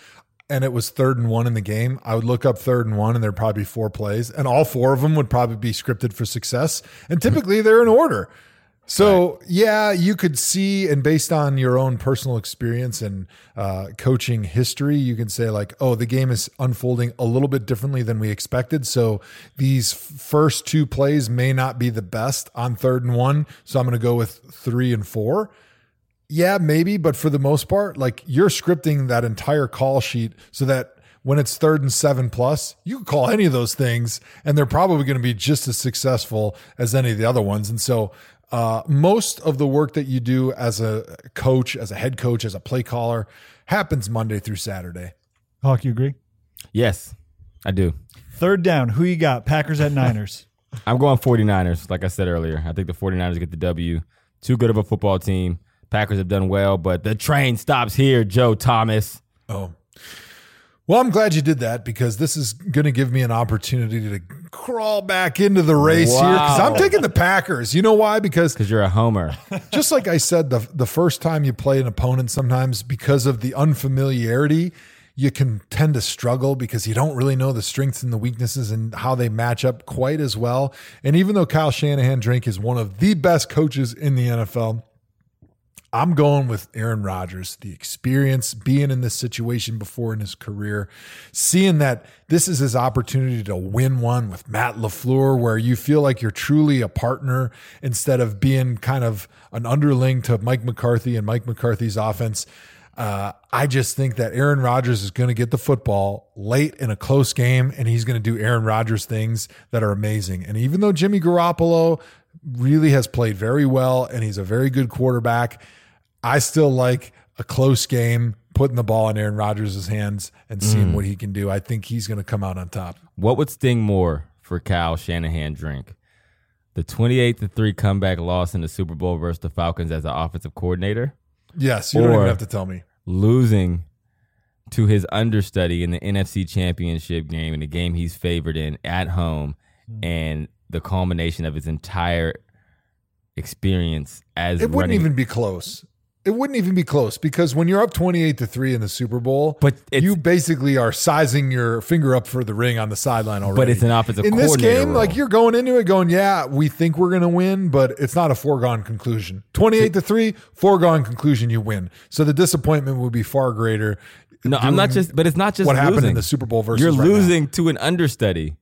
and it was third and one in the game, I would look up third and one and there'd probably be four plays and all four of them would probably be scripted for success. And typically they're in order. So yeah, you could see, and based on your own personal experience and uh, coaching history, you can say like, oh, the game is unfolding a little bit differently than we expected. So these first two plays may not be the best on third and one. So I'm going to go with three and four. Yeah, maybe, but for the most part, like you're scripting that entire call sheet so that when it's third and seven plus, you can call any of those things and they're probably going to be just as successful as any of the other ones. And so Uh, most of the work that you do as a coach, as a head coach, as a play caller happens Monday through Saturday. Hawk, you agree? Yes, I do. Third down. Who you got? Packers at Niners. I'm going 49ers, like I said earlier. I think the 49ers get the W. Too good of a football team. Packers have done well, but the train stops here, Joe Thomas. Oh. Well, I'm glad you did that because this is going to give me an opportunity to crawl back into the race here because I'm taking the Packers. You know why? Because Because you're a homer. just like I said, the the first time you play an opponent, sometimes because of the unfamiliarity, you can tend to struggle because you don't really know the strengths and the weaknesses and how they match up quite as well. And even though Kyle Shanahan Drink is one of the best coaches in the NFL, I'm going with Aaron Rodgers, the experience, being in this situation before in his career, seeing that this is his opportunity to win one with Matt LaFleur, where you feel like you're truly a partner instead of being kind of an underling to Mike McCarthy and Mike McCarthy's offense. Uh, I just think that Aaron Rodgers is going to get the football late in a close game, and he's going to do Aaron Rodgers things that are amazing. And even though Jimmy Garoppolo really has played very well and he's a very good quarterback, I still like a close game, putting the ball in Aaron Rodgers' hands and seeing mm. what he can do. I think he's going to come out on top. What would sting more for Kyle Shanahan drink? The 28 to 3 comeback loss in the Super Bowl versus the Falcons as an offensive coordinator, Yes, you don't even have to tell me. losing to his understudy in the NFC Championship game in the game he's favored in at home hmm. and the culmination of his entire experience as It wouldn't even be close. It wouldn't even be close because when you're up 28 to 3 in the Super Bowl, But you basically are sizing your finger up for the ring on the sideline already. But it's an offensive In this game, role. like you're going into it going, yeah, we think we're going to win, but it's not a foregone conclusion. 28 to 3, foregone conclusion you win. So the disappointment would be far greater. No, I'm not just but it's not just what happened in the Super Bowl versus You're right now. losing to an understudy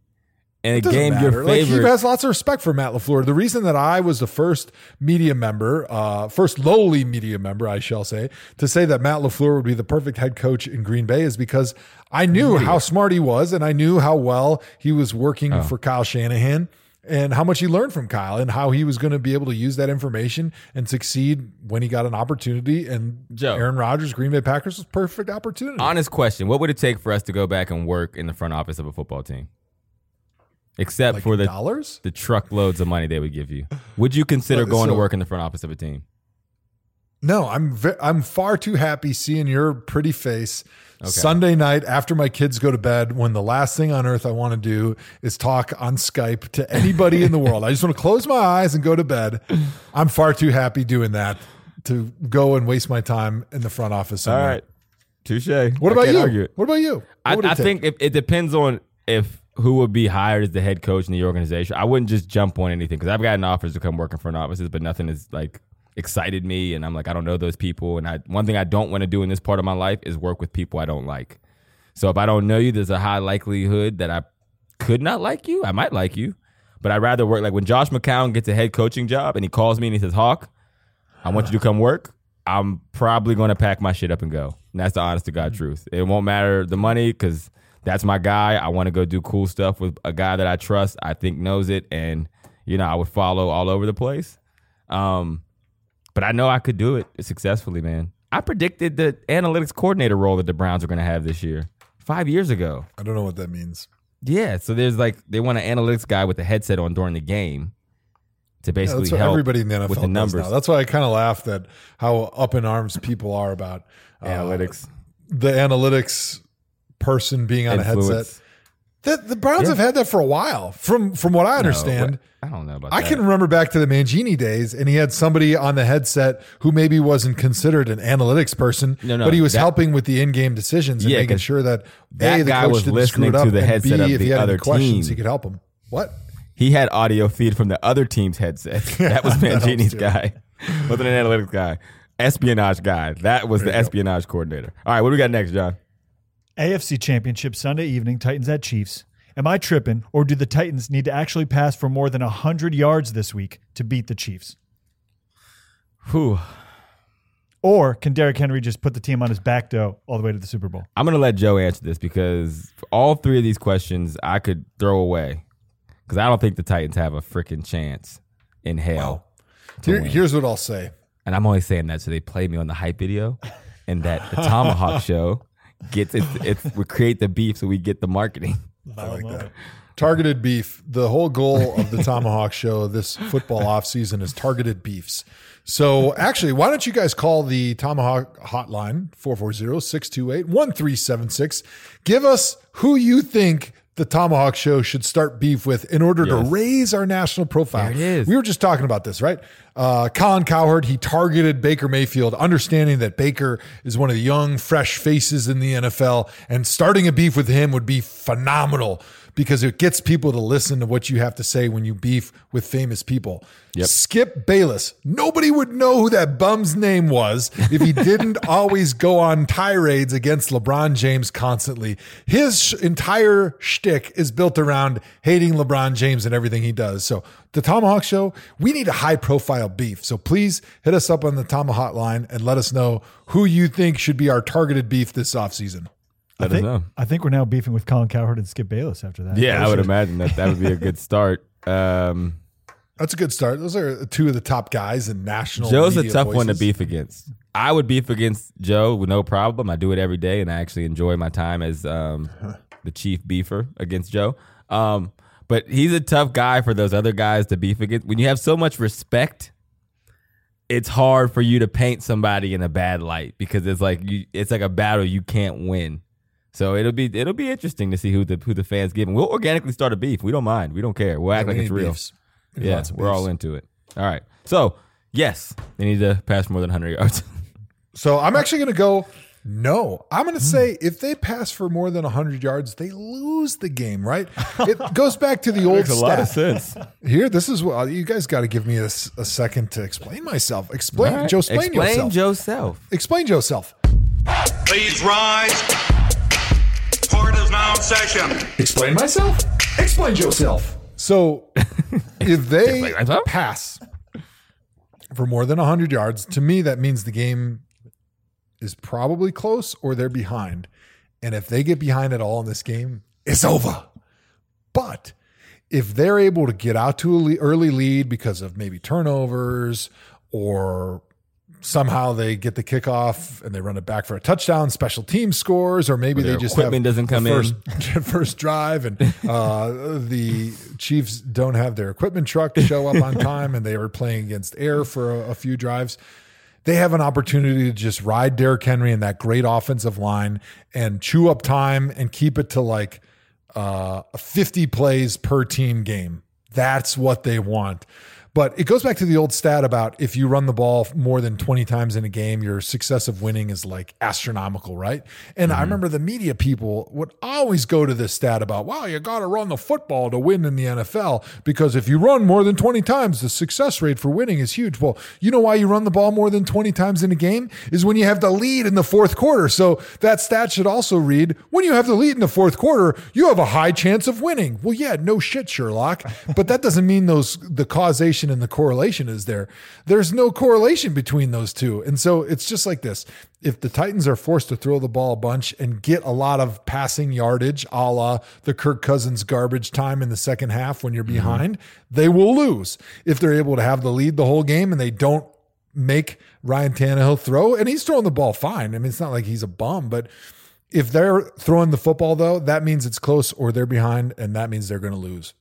in a game matter. your Like, favorite. he has lots of respect for Matt LaFleur. The reason that I was the first media member, uh, first lowly media member, I shall say, to say that Matt LaFleur would be the perfect head coach in Green Bay is because I knew how smart he was and I knew how well he was working Oh. for Kyle Shanahan and how much he learned from Kyle and how he was going to be able to use that information and succeed when he got an opportunity. And Joe. Aaron Rodgers, Green Bay Packers was perfect opportunity. Honest question: What would it take for us to go back and work in the front office of a football team? Except like for the dollars? the truckloads of money they would give you. Would you consider going to work in the front office of a team? No, I'm ve- I'm far too happy seeing your pretty face Sunday night after my kids go to bed when the last thing on earth I want to do is talk on Skype to anybody in the world. I just want to close my eyes and go to bed. I'm far too happy doing that to go and waste my time in the front office. somewhere. touche. What about you? What about you? I, I think if, it depends on if who would be hired as the head coach in the organization. I wouldn't just jump on anything because I've gotten offers to come work in front offices, but nothing has like excited me, and I'm like, I don't know those people. And I one thing I don't want to do in this part of my life is work with people I don't like. So if I don't know you, there's a high likelihood that I could not like you. I might like you, but I'd rather work like when Josh McCown gets a head coaching job and he calls me and he says, Hawk, I want you to come work. I'm probably going to pack my shit up and go. And that's the honest to God mm. truth. It won't matter the money because that's my guy. I want to go do cool stuff with a guy that I trust, I think knows it, and you know I would follow all over the place. Um, but I know I could do it successfully, man. I predicted the analytics coordinator role that the Browns are going to have this year five years ago. I don't know what that means. Yeah, so there's like they want an analytics guy with a headset on during the game to Yeah, basically that's what help everybody in the NFL with the numbers. now. That's why I kind of laughed at how up in arms people are about uh, analytics the analytics person being on a headset. influence. The, the Browns Yeah. have had that for a while. From from what I understand, No, I don't know about I that. can remember back to the Mangini days, and he had somebody on the headset who maybe wasn't considered an analytics person, No, no, but he was that- helping with the in-game decisions and Yeah, making sure that, that a the guy coach was didn't listening screw it to up, the headset B, of if the he had other any questions, team. he could help him. What? He had audio feed from the other team's headset. That was Mangini's guy. Wasn't an analytics guy. Espionage guy. That was the you go. espionage coordinator. All right, what do we got next, John? AFC Championship Sunday evening, Titans at Chiefs. Am I tripping, or do the Titans need to actually pass for more than 100 yards this week to beat the Chiefs? Whew. Or can Derrick Henry just put the team on his back though all the way to the Super Bowl? I'm going to let Joe answer this because all three of these questions I could throw away because I don't think the Titans have a freaking chance in hell. to Here, here's what I'll say. and I'm only saying that so they play me on the hype video, and that the ThomaHawk Show gets it. It's we create the beef so we get the marketing. I like that. Targeted beef. The whole goal of the ThomaHawk Show this football offseason is targeted beefs. So actually, why don't you guys call the ThomaHawk hotline 440-628-1376. Give us who you think the ThomaHawk Show should start beef with in order to raise our national profile. There it is. We were just talking about this, right? Uh, Colin Cowherd, he targeted Baker Mayfield, understanding that Baker is one of the young, fresh faces in the NFL, and starting a beef with him would be phenomenal because it gets people to listen to what you have to say when you beef with famous people. Yep. Skip Bayless. Nobody would know who that bum's name was if he didn't always go on tirades against LeBron James constantly. His sh- entire shtick is built around hating LeBron James and everything he does. So, the ThomaHawk Show, we need a high profile beef. So, please hit us up on the ThomaHawk line and let us know who you think should be our targeted beef this offseason. Let I think, us know. I think we're now beefing with Colin Cowherd and Skip Bayless after that. Yeah, I would imagine that that would be a good start. Um, That's a good start. Those are two of the top guys in national. Joe's a media tough one to beef against. I would beef against Joe with no problem. I do it every day, and I actually enjoy my time as um, the chief beefer against Joe. Um, but he's a tough guy for those other guys to beef against. When you have so much respect, it's hard for you to paint somebody in a bad light because it's like you, it's like a battle you can't win. So it'll be it'll be interesting to see who the who the fans give. And we'll organically start a beef. We don't mind. We don't care. We'll act We like it's real. beefs. Yeah, we're all into it. All right. So yes, they need to pass more than 100 yards. So I'm actually going to go. No, I'm going to say if they pass for more than 100 yards, they lose the game. Right? It goes back to the old stat. sense. Here, this is what you guys got to give me a, a, second to explain myself. Explain, Joe. Explain, Explain yourself. Joe's self. Explain yourself. Please rise. Court is now in session. Explain myself. Explain yourself. So, if they pass for more than 100 yards, to me, that means the game is probably close or they're behind. And if they get behind at all in this game, it's over. But if they're able to get out to an early lead because of maybe turnovers or somehow they get the kickoff and they run it back for a touchdown, special team scores, or maybe they just equipment have doesn't come in. first, first drive and uh, the Chiefs don't have their equipment truck to show up on time and they were playing against air for a, a few drives. They have an opportunity to just ride Derrick Henry and that great offensive line and chew up time and keep it to like uh, 50 plays per team game. That's what they want. But it goes back to the old stat about if you run the ball more than 20 times in a game, your success of winning is like astronomical, right? And I mm-hmm. remember the media people would always go to this stat about, wow, you got to run the football to win in the NFL because if you run more than 20 times, the success rate for winning is huge. Well, you know why you run the ball more than 20 times in a game is when you have the lead in the fourth quarter. So that stat should also read when you have the lead in the fourth quarter, you have a high chance of winning. Well, yeah, no shit, Sherlock. But that doesn't mean those the causation and the correlation is there. There's no correlation between those two. And so it's just like this. If the Titans are forced to throw the ball a bunch and get a lot of passing yardage, a la the Kirk Cousins garbage time in the second half when you're mm-hmm. behind, they will lose. If they're able to have the lead the whole game and they don't make Ryan Tannehill throw, and he's throwing the ball fine. I mean, it's not like he's a bum, but if they're throwing the football though, that means it's close or they're behind, and that means they're going to lose.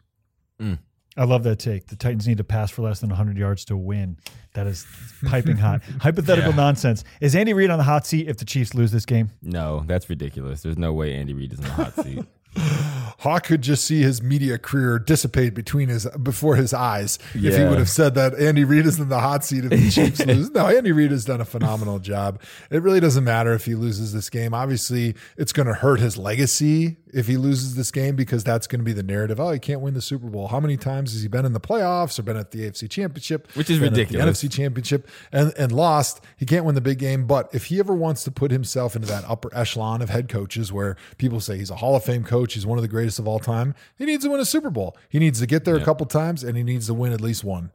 Mm. I love that take. The Titans need to pass for less than 100 yards to win. That is piping hot. Hypothetical nonsense. Is Andy Reid on the hot seat if the Chiefs lose this game? No, that's ridiculous. There's no way Andy Reid is in the hot seat. Hawk could just see his media career dissipate between his before his eyes if he would have said that Andy Reid is in the hot seat if the Chiefs lose. No, Andy Reid has done a phenomenal job. It really doesn't matter if he loses this game. Obviously, it's going to hurt his legacy if he loses this game because that's going to be the narrative. Oh, he can't win the Super Bowl. How many times has he been in the playoffs or been at the AFC Championship, Which is ridiculous. The NFC Championship and and lost. He can't win the big game. But if he ever wants to put himself into that upper echelon of head coaches, where people say he's a Hall of Fame coach, he's one of the greatest of all time, he needs to win a Super Bowl. He needs to get there a couple times, and he needs to win at least one.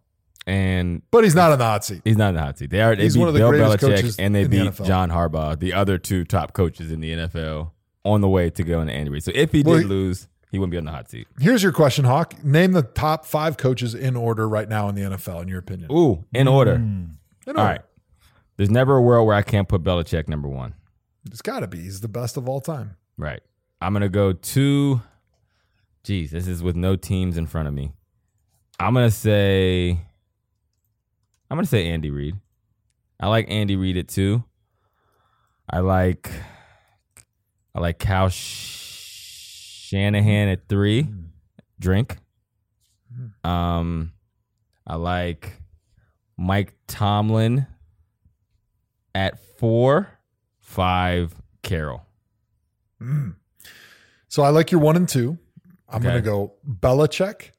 And But he's not on the hot seat. he's not in the hot seat. They are. They He's one of the Bill greatest Belichick coaches and they in the beat NFL. John Harbaugh, the other two top coaches in the NFL, on the way to going to Andy Reid. So if he Well, did he- lose, he wouldn't be on the hot seat. Here's your question, Hawk. Name the top five coaches in order right now in the NFL, in your opinion. Ooh, in mm. order. In order. right. There's never a world where I can't put Belichick number one. It's got to be. He's the best of all time. Right. I'm gonna go two. Geez, this is with no teams in front of me. I'm gonna say. I'm gonna say Andy Reid. I like Andy Reid at two. I like. I like Kyle Shanahan at three. Hmm. Drink. Hmm. Um, I like Mike Tomlin at four. Five. Carroll. Hmm. So I like your one and two. I'm Okay. going to go Belichick,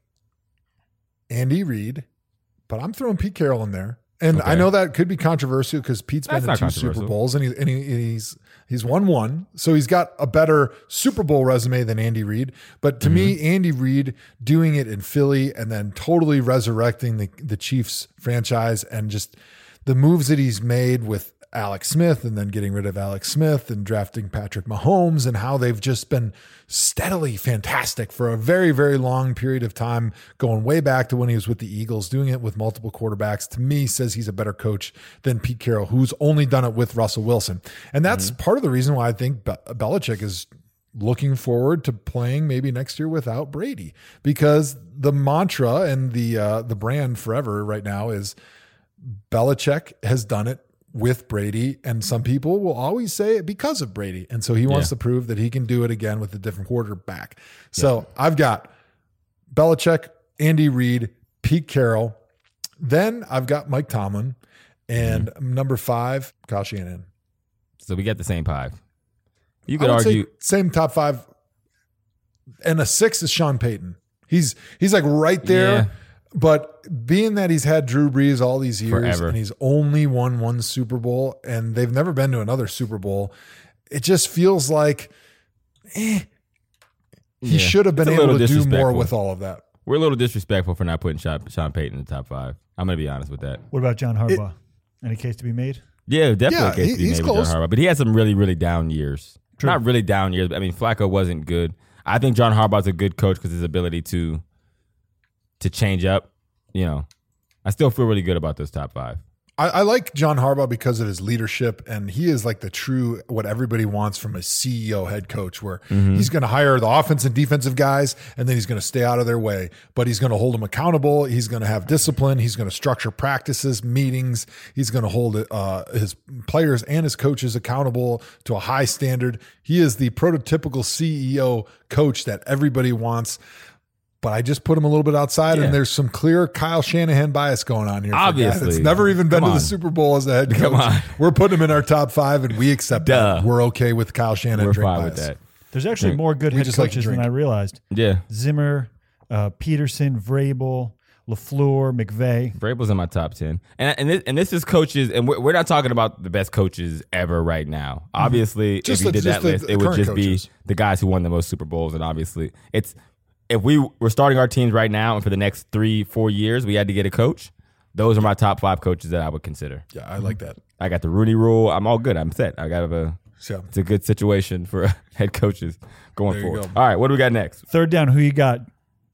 Andy Reid, but I'm throwing Pete Carroll in there. And I know that could be controversial because Pete's That's been in two Super. Bowls and, he, and he, he's he's won one, so he's got a better Super Bowl resume than Andy Reid. But to me, Mm-hmm. Andy Reid doing it in Philly and then totally resurrecting the the Chiefs franchise and just the moves that he's made with Alex Smith and then getting rid of Alex Smith and drafting Patrick Mahomes and how they've just been steadily fantastic for a very, very long period of time, going way back to when he was with the Eagles, doing it with multiple quarterbacks, to me says he's a better coach than Pete Carroll, who's only done it with Russell Wilson. And that's part of the reason why I think Be- Belichick is looking forward to playing maybe next year without Brady because the mantra and the uh, the brand forever right now is Belichick has done it with Brady, and some people will always say it because of Brady. And so he wants Yeah. to prove that he can do it again with a different quarterback. So I've got Belichick, Andy Reid, Pete Carroll. Then I've got Mike Tomlin. And mm-hmm. number five, Kyle Shanahan. So we get the same five. You could argue. same top five. And a six is Sean Payton. He's he's like right there. Yeah. But being that he's had Drew Brees all these years Forever. and he's only won one Super Bowl and they've never been to another Super Bowl, it just feels like eh, he Yeah. should have been able to do more with all of that. We're a little disrespectful for not putting Sean, Sean Payton in the top five. I'm going to be honest with that. What about John Harbaugh? Any case to be made? Yeah, definitely Yeah, a case he- to be he's made with John close. Harbaugh. But he had some really, really down years. True. Not really down years. But I mean, Flacco wasn't good. I think John Harbaugh's a good coach because his ability to to change up. You know, I still feel really good about those top five. I, I like John Harbaugh because of his leadership, and he is like the true what everybody wants from a CEO head coach, where he's going to hire the offense and defensive guys, and then he's going to stay out of their way, but he's going to hold them accountable. He's going to have discipline. He's going to structure practices, meetings. He's going to hold uh, his players and his coaches accountable to a high standard. He is the prototypical CEO coach that everybody wants. But I just put him a little bit outside, Yeah. and there's some clear Kyle Shanahan bias going on here. Obviously, a guy that's Obviously. never even been Come to the. Super Bowl as a head coach. Come on. We're putting him in our top five, and we accept Duh. that. We're okay with Kyle Shanahan. We're drink fine bias. with that. There's actually Drink. more good We head just like coaches than. I realized. Yeah, Zimmer, uh, Pederson, Vrabel, Lafleur, McVay. Vrabel's in my top ten, and and this, and this is coaches, and we're, we're not talking about the best coaches ever right now. Obviously, Just if you the- did just that the- list, the it would just coaches. be the guys who won the most Super Bowls, and obviously, it's if we were starting our teams right now, and for the next three, four years, we had to get a coach. Those are my top five coaches that I would consider. Yeah, I like that. I got the Rooney Rule. I'm all good. I'm set. I got a. So It's a good situation for head coaches going There you forward. go. All right, what do we got next? Third down, who you got?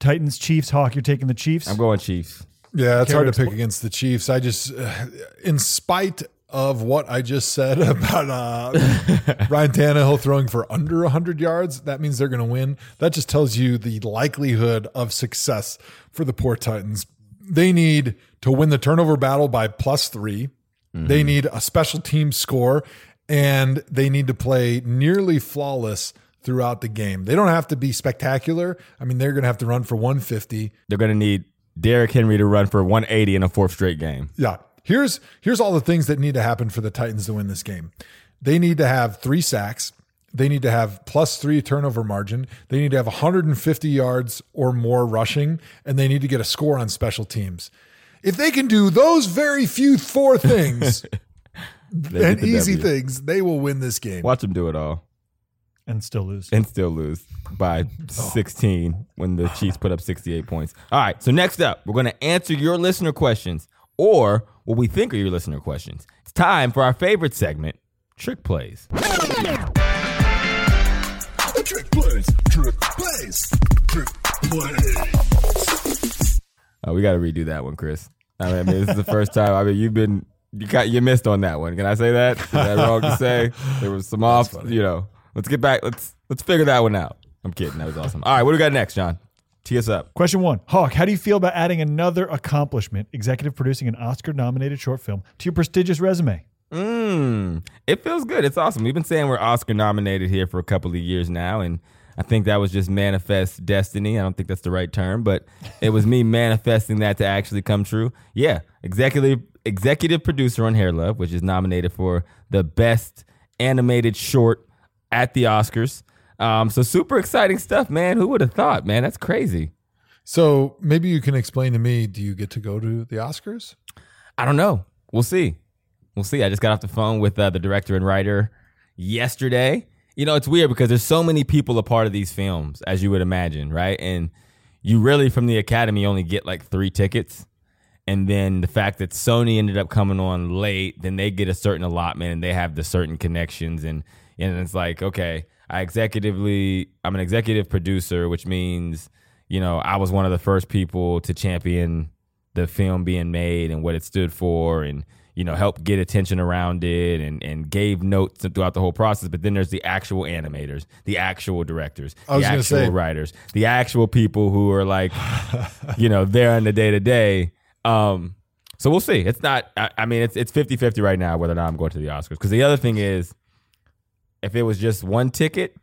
Titans, Chiefs, Hawk. You're taking the Chiefs. I'm going Chiefs. yeah, it's Care hard to to pick against the Chiefs. I just, uh, in spite of what I just said about uh, Ryan Tannehill throwing for under 100 yards, that means they're going to win. That just tells you the likelihood of success for the poor Titans. They need to win the turnover battle by plus three. They need a special team score, and they need to play nearly flawless throughout the game. They don't have to be spectacular. I mean, they're going to have to run for 150. They're going to need Derrick Henry to run for 180 in a fourth straight game. Yeah. Here's here's all the things that need to happen for the Titans to win this game. They need to have three sacks. They need to have plus three turnover margin. They need to have 150 yards or more rushing, and they need to get a score on special teams. If they can do those very few four things and easy W. things, they will win this game. Watch them do it all and still lose. and still lose by 16 when the Chiefs put up 68 points. All right, so next up, we're going to answer your listener questions or what we think are your listener questions. It's time for our favorite segment, Trick Plays. Trick plays, trick plays, trick plays. Oh, we got to redo that one, Chris. I mean, I mean, this is the first time. I mean, you've been you got you missed on that one. Can I say that? Is that wrong to say? There was some off. You know, let's get back. Let's let's figure that one out. I'm kidding. That was awesome. All right, what do we got next, John? Tee us up. Question one Hawk, how do you feel about adding another accomplishment, executive producing an Oscar nominated short film, to your prestigious resume? Mm, it feels good. It's awesome. We've been saying we're Oscar nominated here for a couple of years now, and I think that was just manifest destiny. I don't think that's the right term, but it was me manifesting that to actually come true. Yeah, executive executive producer on Hair Love, which is nominated for the best animated short at the Oscars. Um, so super exciting stuff, man. Who would have thought, man? That's crazy. So maybe you can explain to me. Do you get to go to the Oscars? I don't know. We'll see. We'll see. I just got off the phone with uh, the director and writer yesterday. You know, it's weird because there's so many people a part of these films, as you would imagine, right? And you really, from the Academy, only get like three tickets. And then the fact that Sony ended up coming on late, then they get a certain allotment and they have the certain connections. And, and it's like, okay, I executively, I'm an executive producer, which means, you know, I was one of the first people to champion the film being made and what it stood for and, you know, help get attention around it and, and gave notes throughout the whole process. But then there's the actual animators, the actual directors, the actual say- writers, the actual people who are like, you know, there in the day to day. Um, so we'll see. It's not, I, I mean, it's, it's 50 50 right now whether or not I'm going to the Oscars. Because the other thing is, if it was just one ticket,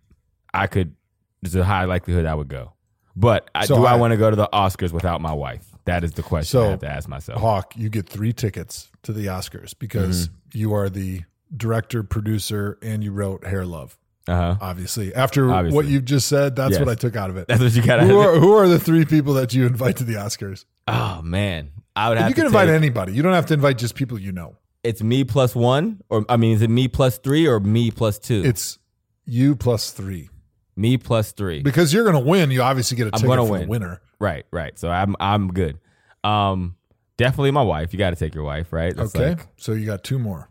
I could, there's a high likelihood I would go. But I, So do I, I- want to go to the Oscars without my wife? That is the question I have to ask myself. Hawk, you get three tickets to the Oscars because Mm-hmm. you are the director, producer, and you wrote Hair Love. Uh huh. Obviously, after Obviously. what you've just said, that's Yes. what I took out of it. That's what you got. who are who are the three people that you invite to the Oscars? Oh man, I would have. you can invite anybody. You don't have to invite just people you know. It's me plus one, or I mean, is it me plus three or me plus two? It's you plus three me plus three. because you're going to win. You obviously get a I'm ticket gonna for win. the winner. Right, right. So I'm I'm good. Um, definitely my wife. You got to take your wife, right? That's okay, like- so you got two more.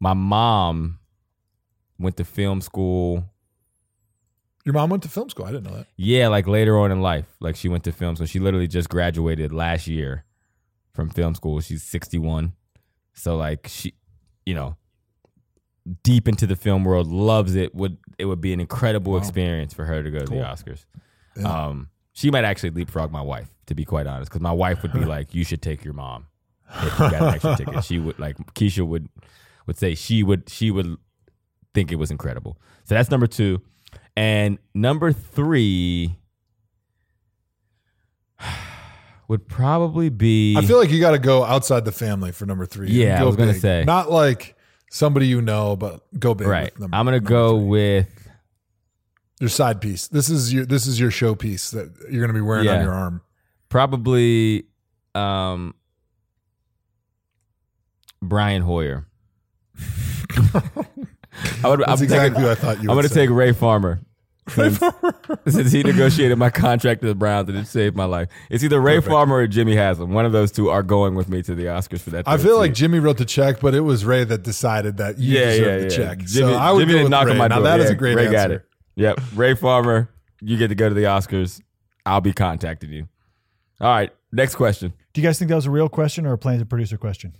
my mom went to film school. Your mom went to film school. I didn't know that. Yeah, like later on in life, like she went to film school. She literally just graduated last year from film school. She's 61. So like she, you know, deep into the film world, loves it. Would it would be an incredible experience for her to go to Cool. the Oscars. Yeah. Um, she might actually leapfrog my wife, to be quite honest, because my wife would be like, "You should take your mom if you got an extra ticket." She would like Keisha would would say she would she would think it was incredible. So that's number two, and number three would probably be. I feel like you got to go outside the family for number three. Yeah, I was gonna say. not like somebody you know, but go big. right. With number, I'm gonna go three. with your side piece. This is your this is your show piece that you're going to be wearing Yeah. on your arm. probably um, Brian Hoyer. I would, That's I'm exactly taking- who I thought you. I'm going to take Ray Farmer. Since, since he negotiated my contract to the Browns and it saved my life. It's either Ray Farmer or Jimmy Haslam. One of those two are going with me to the Oscars for that. I third feel like. Jimmy wrote the check, but it was Ray that decided that you yeah, deserve yeah, the yeah. check. Jimmy, so I would Jimmy go didn't knock Ray. on my door. now door. that is Yeah, a great Ray answer. got it. Yep. Ray Farmer, you get to go to the Oscars. I'll be contacting you. All right. Next question. Do you guys think that was a real question or a plain producer question?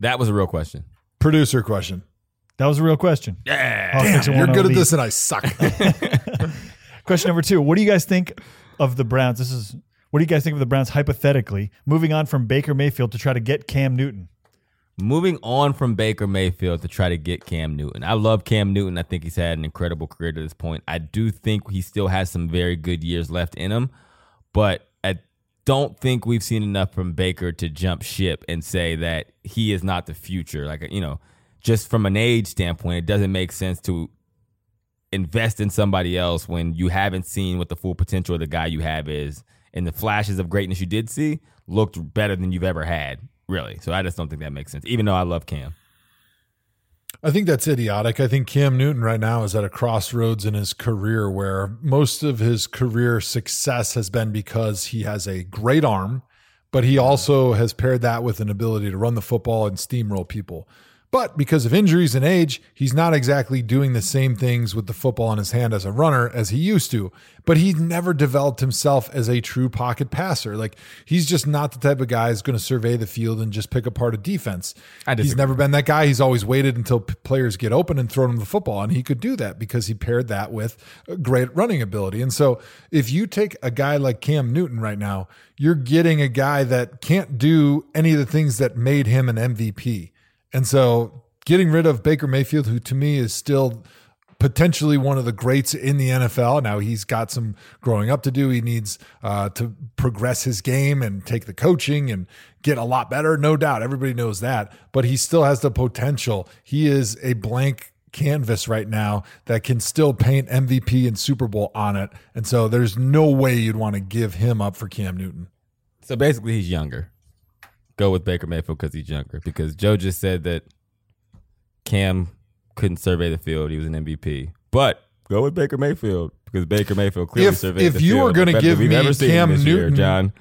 That was a real question. Producer question. That was a real question. Yeah. Hawk takes a You're 1-0 good at this, and I suck. Question number two. What do you guys think of the Browns? This is what do you guys think of the Browns hypothetically moving on from Baker Mayfield to try to get Cam Newton? Moving on from Baker Mayfield to try to get Cam Newton. I love Cam Newton. I think he's had an incredible career to this point. I do think he still has some very good years left in him, but I don't think we've seen enough from Baker to jump ship and say that he is not the future. Like, you know, just from an age standpoint, it doesn't make sense to invest in somebody else when you haven't seen what the full potential of the guy you have is. And the flashes of greatness you did see looked better than you've ever had, really. So I just don't think that makes sense, even though I love Cam. I think that's idiotic. I think Cam Newton right now is at a crossroads in his career where most of his career success has been because he has a great arm, but he mm-hmm. also has paired that with an ability to run the football and steamroll people. But because of injuries and age, he's not exactly doing the same things with the football in his hand as a runner as he used to. But he never developed himself as a true pocket passer. Like he's just not the type of guy who's going to survey the field and just pick apart a defense. He's never been that guy. He's always waited until p- players get open and thrown him the football. And he could do that because he paired that with great running ability. And so if you take a guy like Cam Newton right now, you're getting a guy that can't do any of the things that made him an MVP. And so getting rid of Baker Mayfield, who to me is still potentially one of the greats in the NFL. Now he's got some growing up to do. He needs uh, to progress his game and take the coaching and get a lot better, no doubt. Everybody knows that, but he still has the potential. He is a blank canvas right now that can still paint MVP and Super Bowl on it. And so there's no way you'd want to give him up for Cam Newton. So basically, he's younger. Go with Baker Mayfield because he's younger. Because Joe just said that Cam couldn't survey the field; he was an MVP. But go with Baker Mayfield because Baker Mayfield clearly If- surveyed if the you field. were gonna give than we've me Cam this year, Newton- John.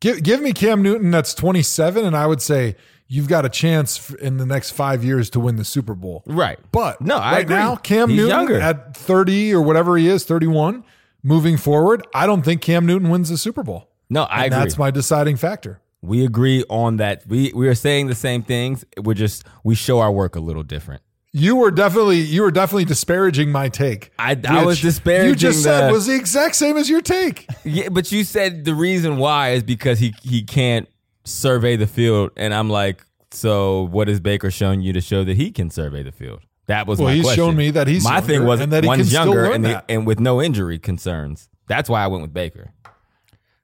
Give, give me Cam Newton that's 27, and I would say you've got a chance in the next five years to win the Super Bowl. Right. But No, I right agree. now, Cam He's Newton younger. at 30 or whatever he is, 31, moving forward, I don't think Cam Newton wins the Super Bowl. No, I that's my deciding factor. We agree on that. We we are saying the same things. We're just we show our work a little different. You were definitely you were definitely disparaging my take. I- I was disparaging You just said was the exact same as your take. Yeah, but you said the reason why is because he he can't survey the field, and I'm like, so what has Baker shown you to show that he can survey the field? That was Well, my he's question. shown me that he's my younger thing was and that he one's younger and, the- and with no injury concerns. That's why I went with Baker.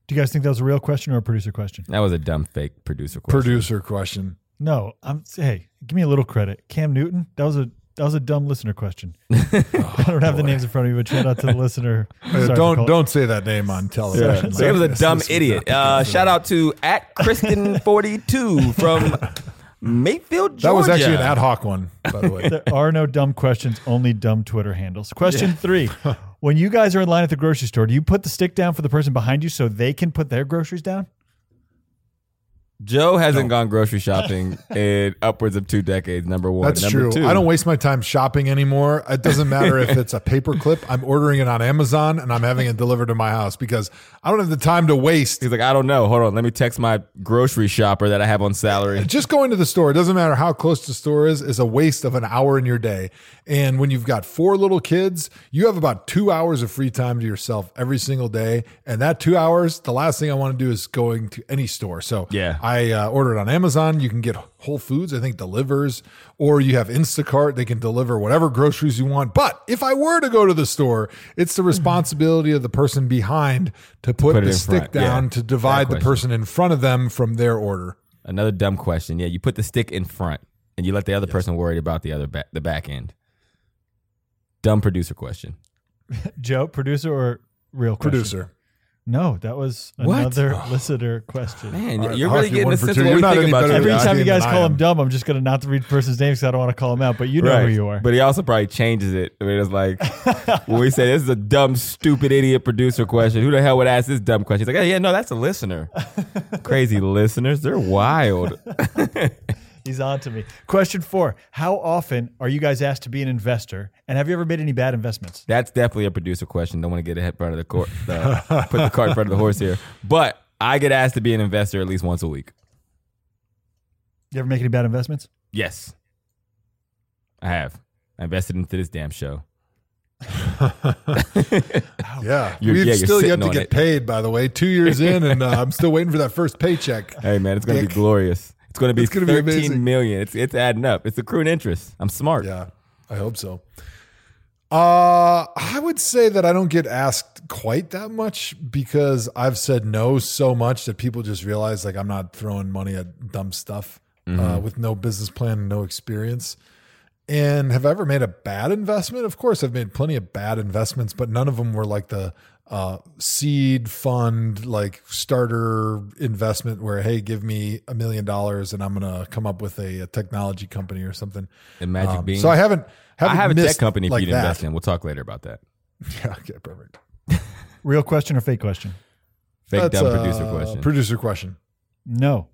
Do you guys think that was a real question or a producer question? That was a dumb fake producer question. Producer question. No, I'm. Hey, give me a little credit. Cam Newton. That was a that was a dumb listener question. I don't have the names in front of me, but shout out to the listener. Sorry don't don't say that name on television. So he was a This- dumb this idiot. Uh, shout out to at Kristen42 from Mayfield, Georgia. That was actually an ad hoc one, by the way. There are no dumb questions, only dumb Twitter handles. Question three: When you guys are in line at the grocery store, do you put the stick down for the person behind you so they can put their groceries down? Joe hasn't gone grocery shopping in upwards of two decades. Number one. That's Number true. Two, I don't waste my time shopping anymore. It doesn't matter if it's a paperclip. I'm ordering it on Amazon and I'm having it delivered to my house because I don't have the time to waste. He's like, I don't know. Hold on. Let me text my grocery shopper that I have on salary. Just going to the store, it doesn't matter how close the store is, is a waste of an hour in your day. And when you've got four little kids, you have about two hours of free time to yourself every single day. And that two hours, the last thing I want to do is going to any store. So Yeah. I uh, order it on Amazon. You can get Whole Foods, I think delivers, or you have Instacart. They can deliver whatever groceries you want. But if I were to go to the store, it's the responsibility of the person behind to put, Put the stick front. Yeah. down to divide the person in front of them from their order. Another dumb question. Yeah, you put the stick in front and you let the other person worry about the other back, the back end. Dumb producer question. Joe, producer or real question? Producer. No, that was What? another oh, listener question. Man, All right, you're really getting a sense of what You're we not think about you. Every time you guys call him dumb, I'm just going to not read the person's name because I don't want to call him out. But you know who you are. But he also probably changes it. I mean, it's like when we say this is a dumb, stupid, idiot producer question. Who the hell would ask this dumb question? He's like, oh, yeah, no, that's a listener. Crazy listeners, they're wild. He's on to me. Question four: How often are you guys asked to be an investor? And have you ever made any bad investments? That's definitely a producer question. Don't want to get ahead front of the court, the, put the cart in front of the horse here. But I get asked to be an investor at least once a week. You ever make any bad investments? Yes, I have. I invested into this damn show. Yeah, You're- we've yeah, still yet to get it. paid. By the way, two years in, and uh, I'm still waiting for that first paycheck. Hey man, it's gonna Dick. be glorious. It's gonna be It's gonna be amazing. million. It's it's adding up. It's accruing interest. I'm smart. Yeah, I hope so. Uh, I would say that I don't get asked quite that much because I've said no so much that people just realize like I'm not throwing money at dumb stuff uh, with no business plan and no experience. And have I ever made a bad investment? Of course, I've made plenty of bad investments, but none of them were like the uh, seed fund, like starter investment where, hey, give me a million dollars and I'm going to come up with a, a technology company or something. The magic Um, bean. So I haven't, I haven't have a tech company for like you to that. invest in. We'll talk later about that. Yeah, okay, perfect. Real question or fake question? Fake That's dumb a producer question. Producer question. No.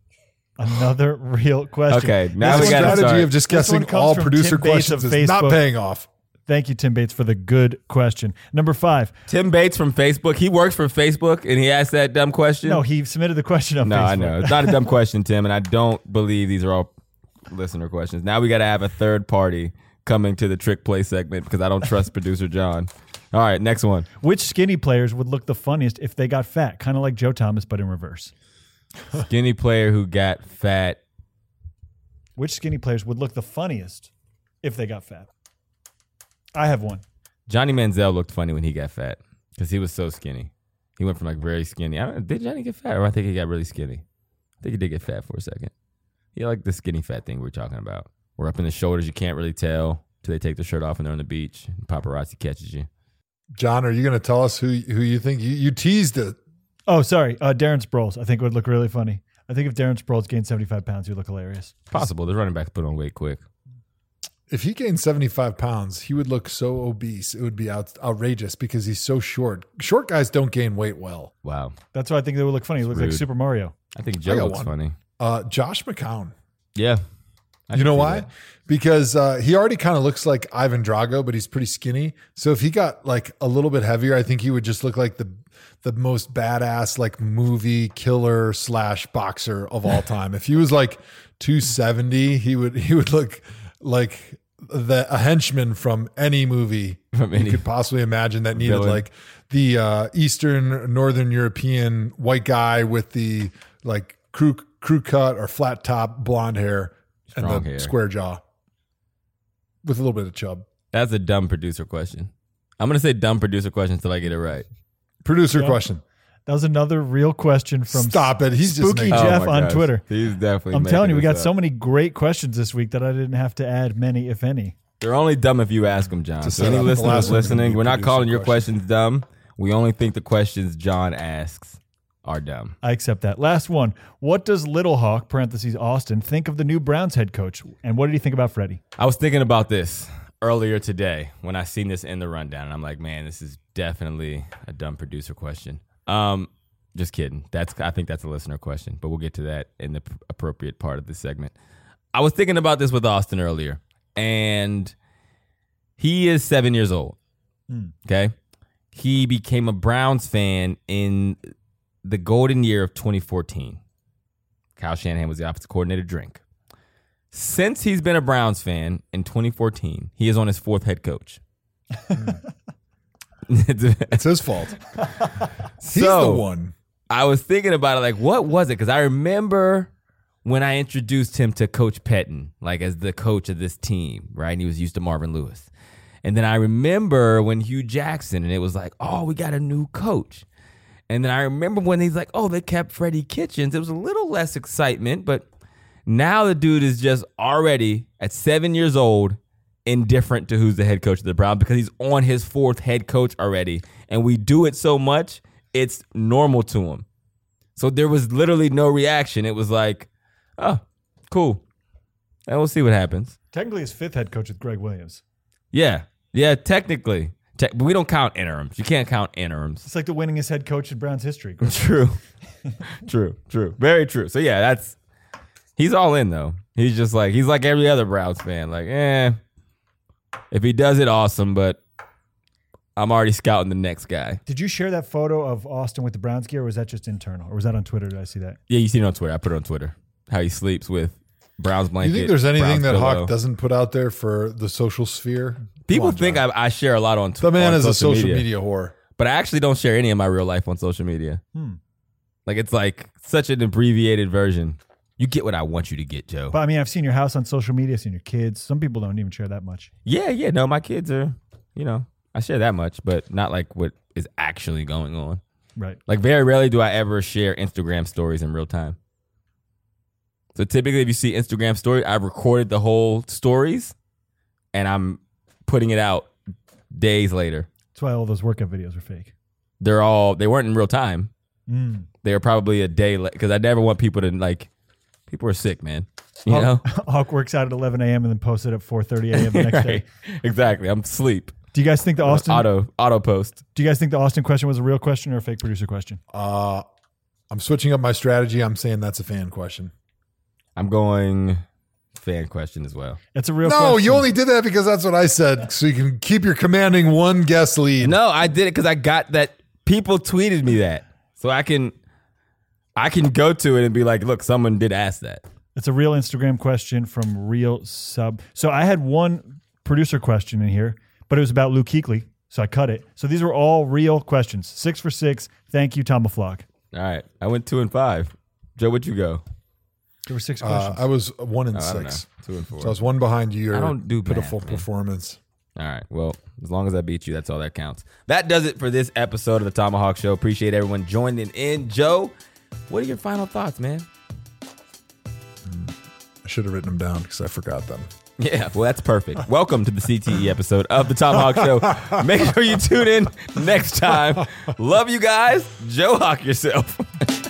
Another real question. Okay, now This we gotta strategy start. of just This one guessing comes all producer Tim questions of is not paying off. Thank you, Tim Bates, for the good question. Number five. Tim Bates from Facebook. He works for Facebook, and he asked that dumb question. No, he submitted the question on no, Facebook. I know it's not a dumb question, Tim, and I don't believe these are all listener questions. Now we got to have a third party coming to the trick play segment because I don't trust producer John. All right, next one. Which skinny players would look the funniest if they got fat? Kind of like Joe Thomas, but in reverse. Skinny player who got fat. Which skinny players would look the funniest if they got fat? I have one. Johnny Manziel looked funny when he got fat because he was so skinny. He went from like very skinny. I don't, did Johnny get fat, or I think he got really skinny. I think he did get fat for a second. He like the skinny fat thing we are talking about. We're up in the shoulders. You can't really tell till they take the shirt off and they're on the beach. And paparazzi catches you. John, are you going to tell us who who you think you, you teased it? Oh, sorry. Uh, Darren Sproles. I think would look really funny. I think if Darren Sproles gained 75 pounds, he would look hilarious. Possible. The running backs put on weight quick. If he gained 75 pounds, he would look so obese. It would be out, outrageous because he's so short. Short guys don't gain weight well. Wow. That's why I think they would look funny. He looks like. Super Mario. I think Joe got looks one. funny. Uh, Josh McCown. Yeah. I you know why? that. Because uh, he already kind of looks like Ivan Drago, but he's pretty skinny. So if he got like a little bit heavier, I think he would just look like the the most badass like movie killer slash boxer of all time. if he was like 270, he would he would look like the a henchman from any movie From you could possibly imagine that needed villain. like the uh, Eastern Northern European white guy with the like crew crew cut or flat top blonde hair and the hair. square jaw with a little bit of chub. That's a dumb producer question. I'm gonna say dumb producer question until I get it right. Producer Yeah. question. That was another real question from Stop it. He's just Spooky making- Jeff Oh my on gosh. Twitter. He's definitely. I'm telling you, we got this so up. many great questions this week that I didn't have to add many, if any. They're only dumb if you ask them, John. To So set any up, the listeners last one's gonna listening, be we're not producer calling your questions. questions dumb. We only think the questions John asks are dumb. I accept that. Last one. What does Little Hawk, parentheses Austin, think of the new Browns head coach? And what did he think about Freddie? I was thinking about this earlier today when I seen this in the rundown, and I'm like, man, this is definitely a dumb producer question. Um, just kidding. That's I think that's a listener question, but we'll get to that in the p- appropriate part of this segment. I was thinking about this with Austin earlier, and he is seven years old. Okay, he became a Browns fan in the golden year of 2014. Kyle Shanahan was the offensive coordinator. Drink. Since he's been a Browns fan in 2014, he is on his fourth head coach. It's his fault. He's so, the one. I was thinking about it, like, what was it? Because I remember when I introduced him to Coach Pettine, like as the coach of this team, right? And he was used to Marvin Lewis. And then I remember when Hue Jackson, and it was like, oh, we got a new coach. And then I remember when he's like, oh, they kept Freddie Kitchens. It was a little less excitement, but now the dude is just already at seven years old indifferent to who's the head coach of the Browns because he's on his fourth head coach already. And we do it so much, it's normal to him. So there was literally no reaction. It was like, oh, cool. And we'll see what happens. Technically, his fifth head coach is Gregg Williams. Yeah. Yeah, technically. Te- but we don't count interims. You can't count interims. It's like the winningest head coach in Browns history. True. true. True. Very true. So yeah, that's he's all in though. He's just like he's like every other Browns fan. Like, eh. If he does it, awesome, but I'm already scouting the next guy. Did you share that photo of Austin with the Browns gear, or was that just internal? Or was that on Twitter? Did I see that? Yeah, you seen it on Twitter. I put it on Twitter. How he sleeps with Browns blanket. you think there's anything Browns that pillow. Hawk doesn't put out there for the social sphere? People on, think I, I share a lot on Twitter. the Twitter. man is a social media, whore. but I actually don't share any of my real life on social media. Hmm. Like it's like such an abbreviated version. You get what I want you to get, Joe. But I mean, I've seen your house on social media, seen your kids. Some people don't even share that much. yeah, yeah. No, my kids are, you know, I share that much, but not like what is actually going on. Right. Like very rarely do I ever share Instagram stories in real time. So typically, if you see Instagram story, I've recorded the whole stories, and I'm putting it out days later. That's why all those workout videos are fake. They're all they weren't in real time. Mm. They were probably a day late because I never want people to like. People are sick, man. You know, Hawk, Hawk works out at 11 a.m. and then posts it at 4:30 a.m. the next day. Exactly. I'm sleep. Do you guys think the Austin? Auto auto post. Do you guys think the Austin question was a real question or a fake producer question? Uh, I'm switching up my strategy. I'm saying that's a fan question. I'm going fan question as well. It's a real No, question. you only did that because that's what I said, so you can keep your commanding one guess lead. No, I did it because I got that. People tweeted me that, so I can, I can go to it and be like, "Look, someone did ask that." It's a real Instagram question from Real Sub. So I had one producer question in here, but it was about Luke Kuechly, so I cut it. So these were all real questions. Six for six. Thank you, Tom Flock. All right, I went two and five. Joe, what'd you go? There were six Uh, questions. I was one and Oh, I don't know. six. Two and four. So I was one behind you. Your I don't do math, pitiful man. performance. All right. Well, as long as I beat you, that's all that counts. That does it for this episode of the ThomaHawk Show. Appreciate everyone joining in. Joe, what are your final thoughts, man? I should have written them down because I forgot them. Yeah, well, that's perfect. Welcome to the CTE episode of the ThomaHawk Show. Make sure you tune in next time. Love you guys. Joe Hawk yourself.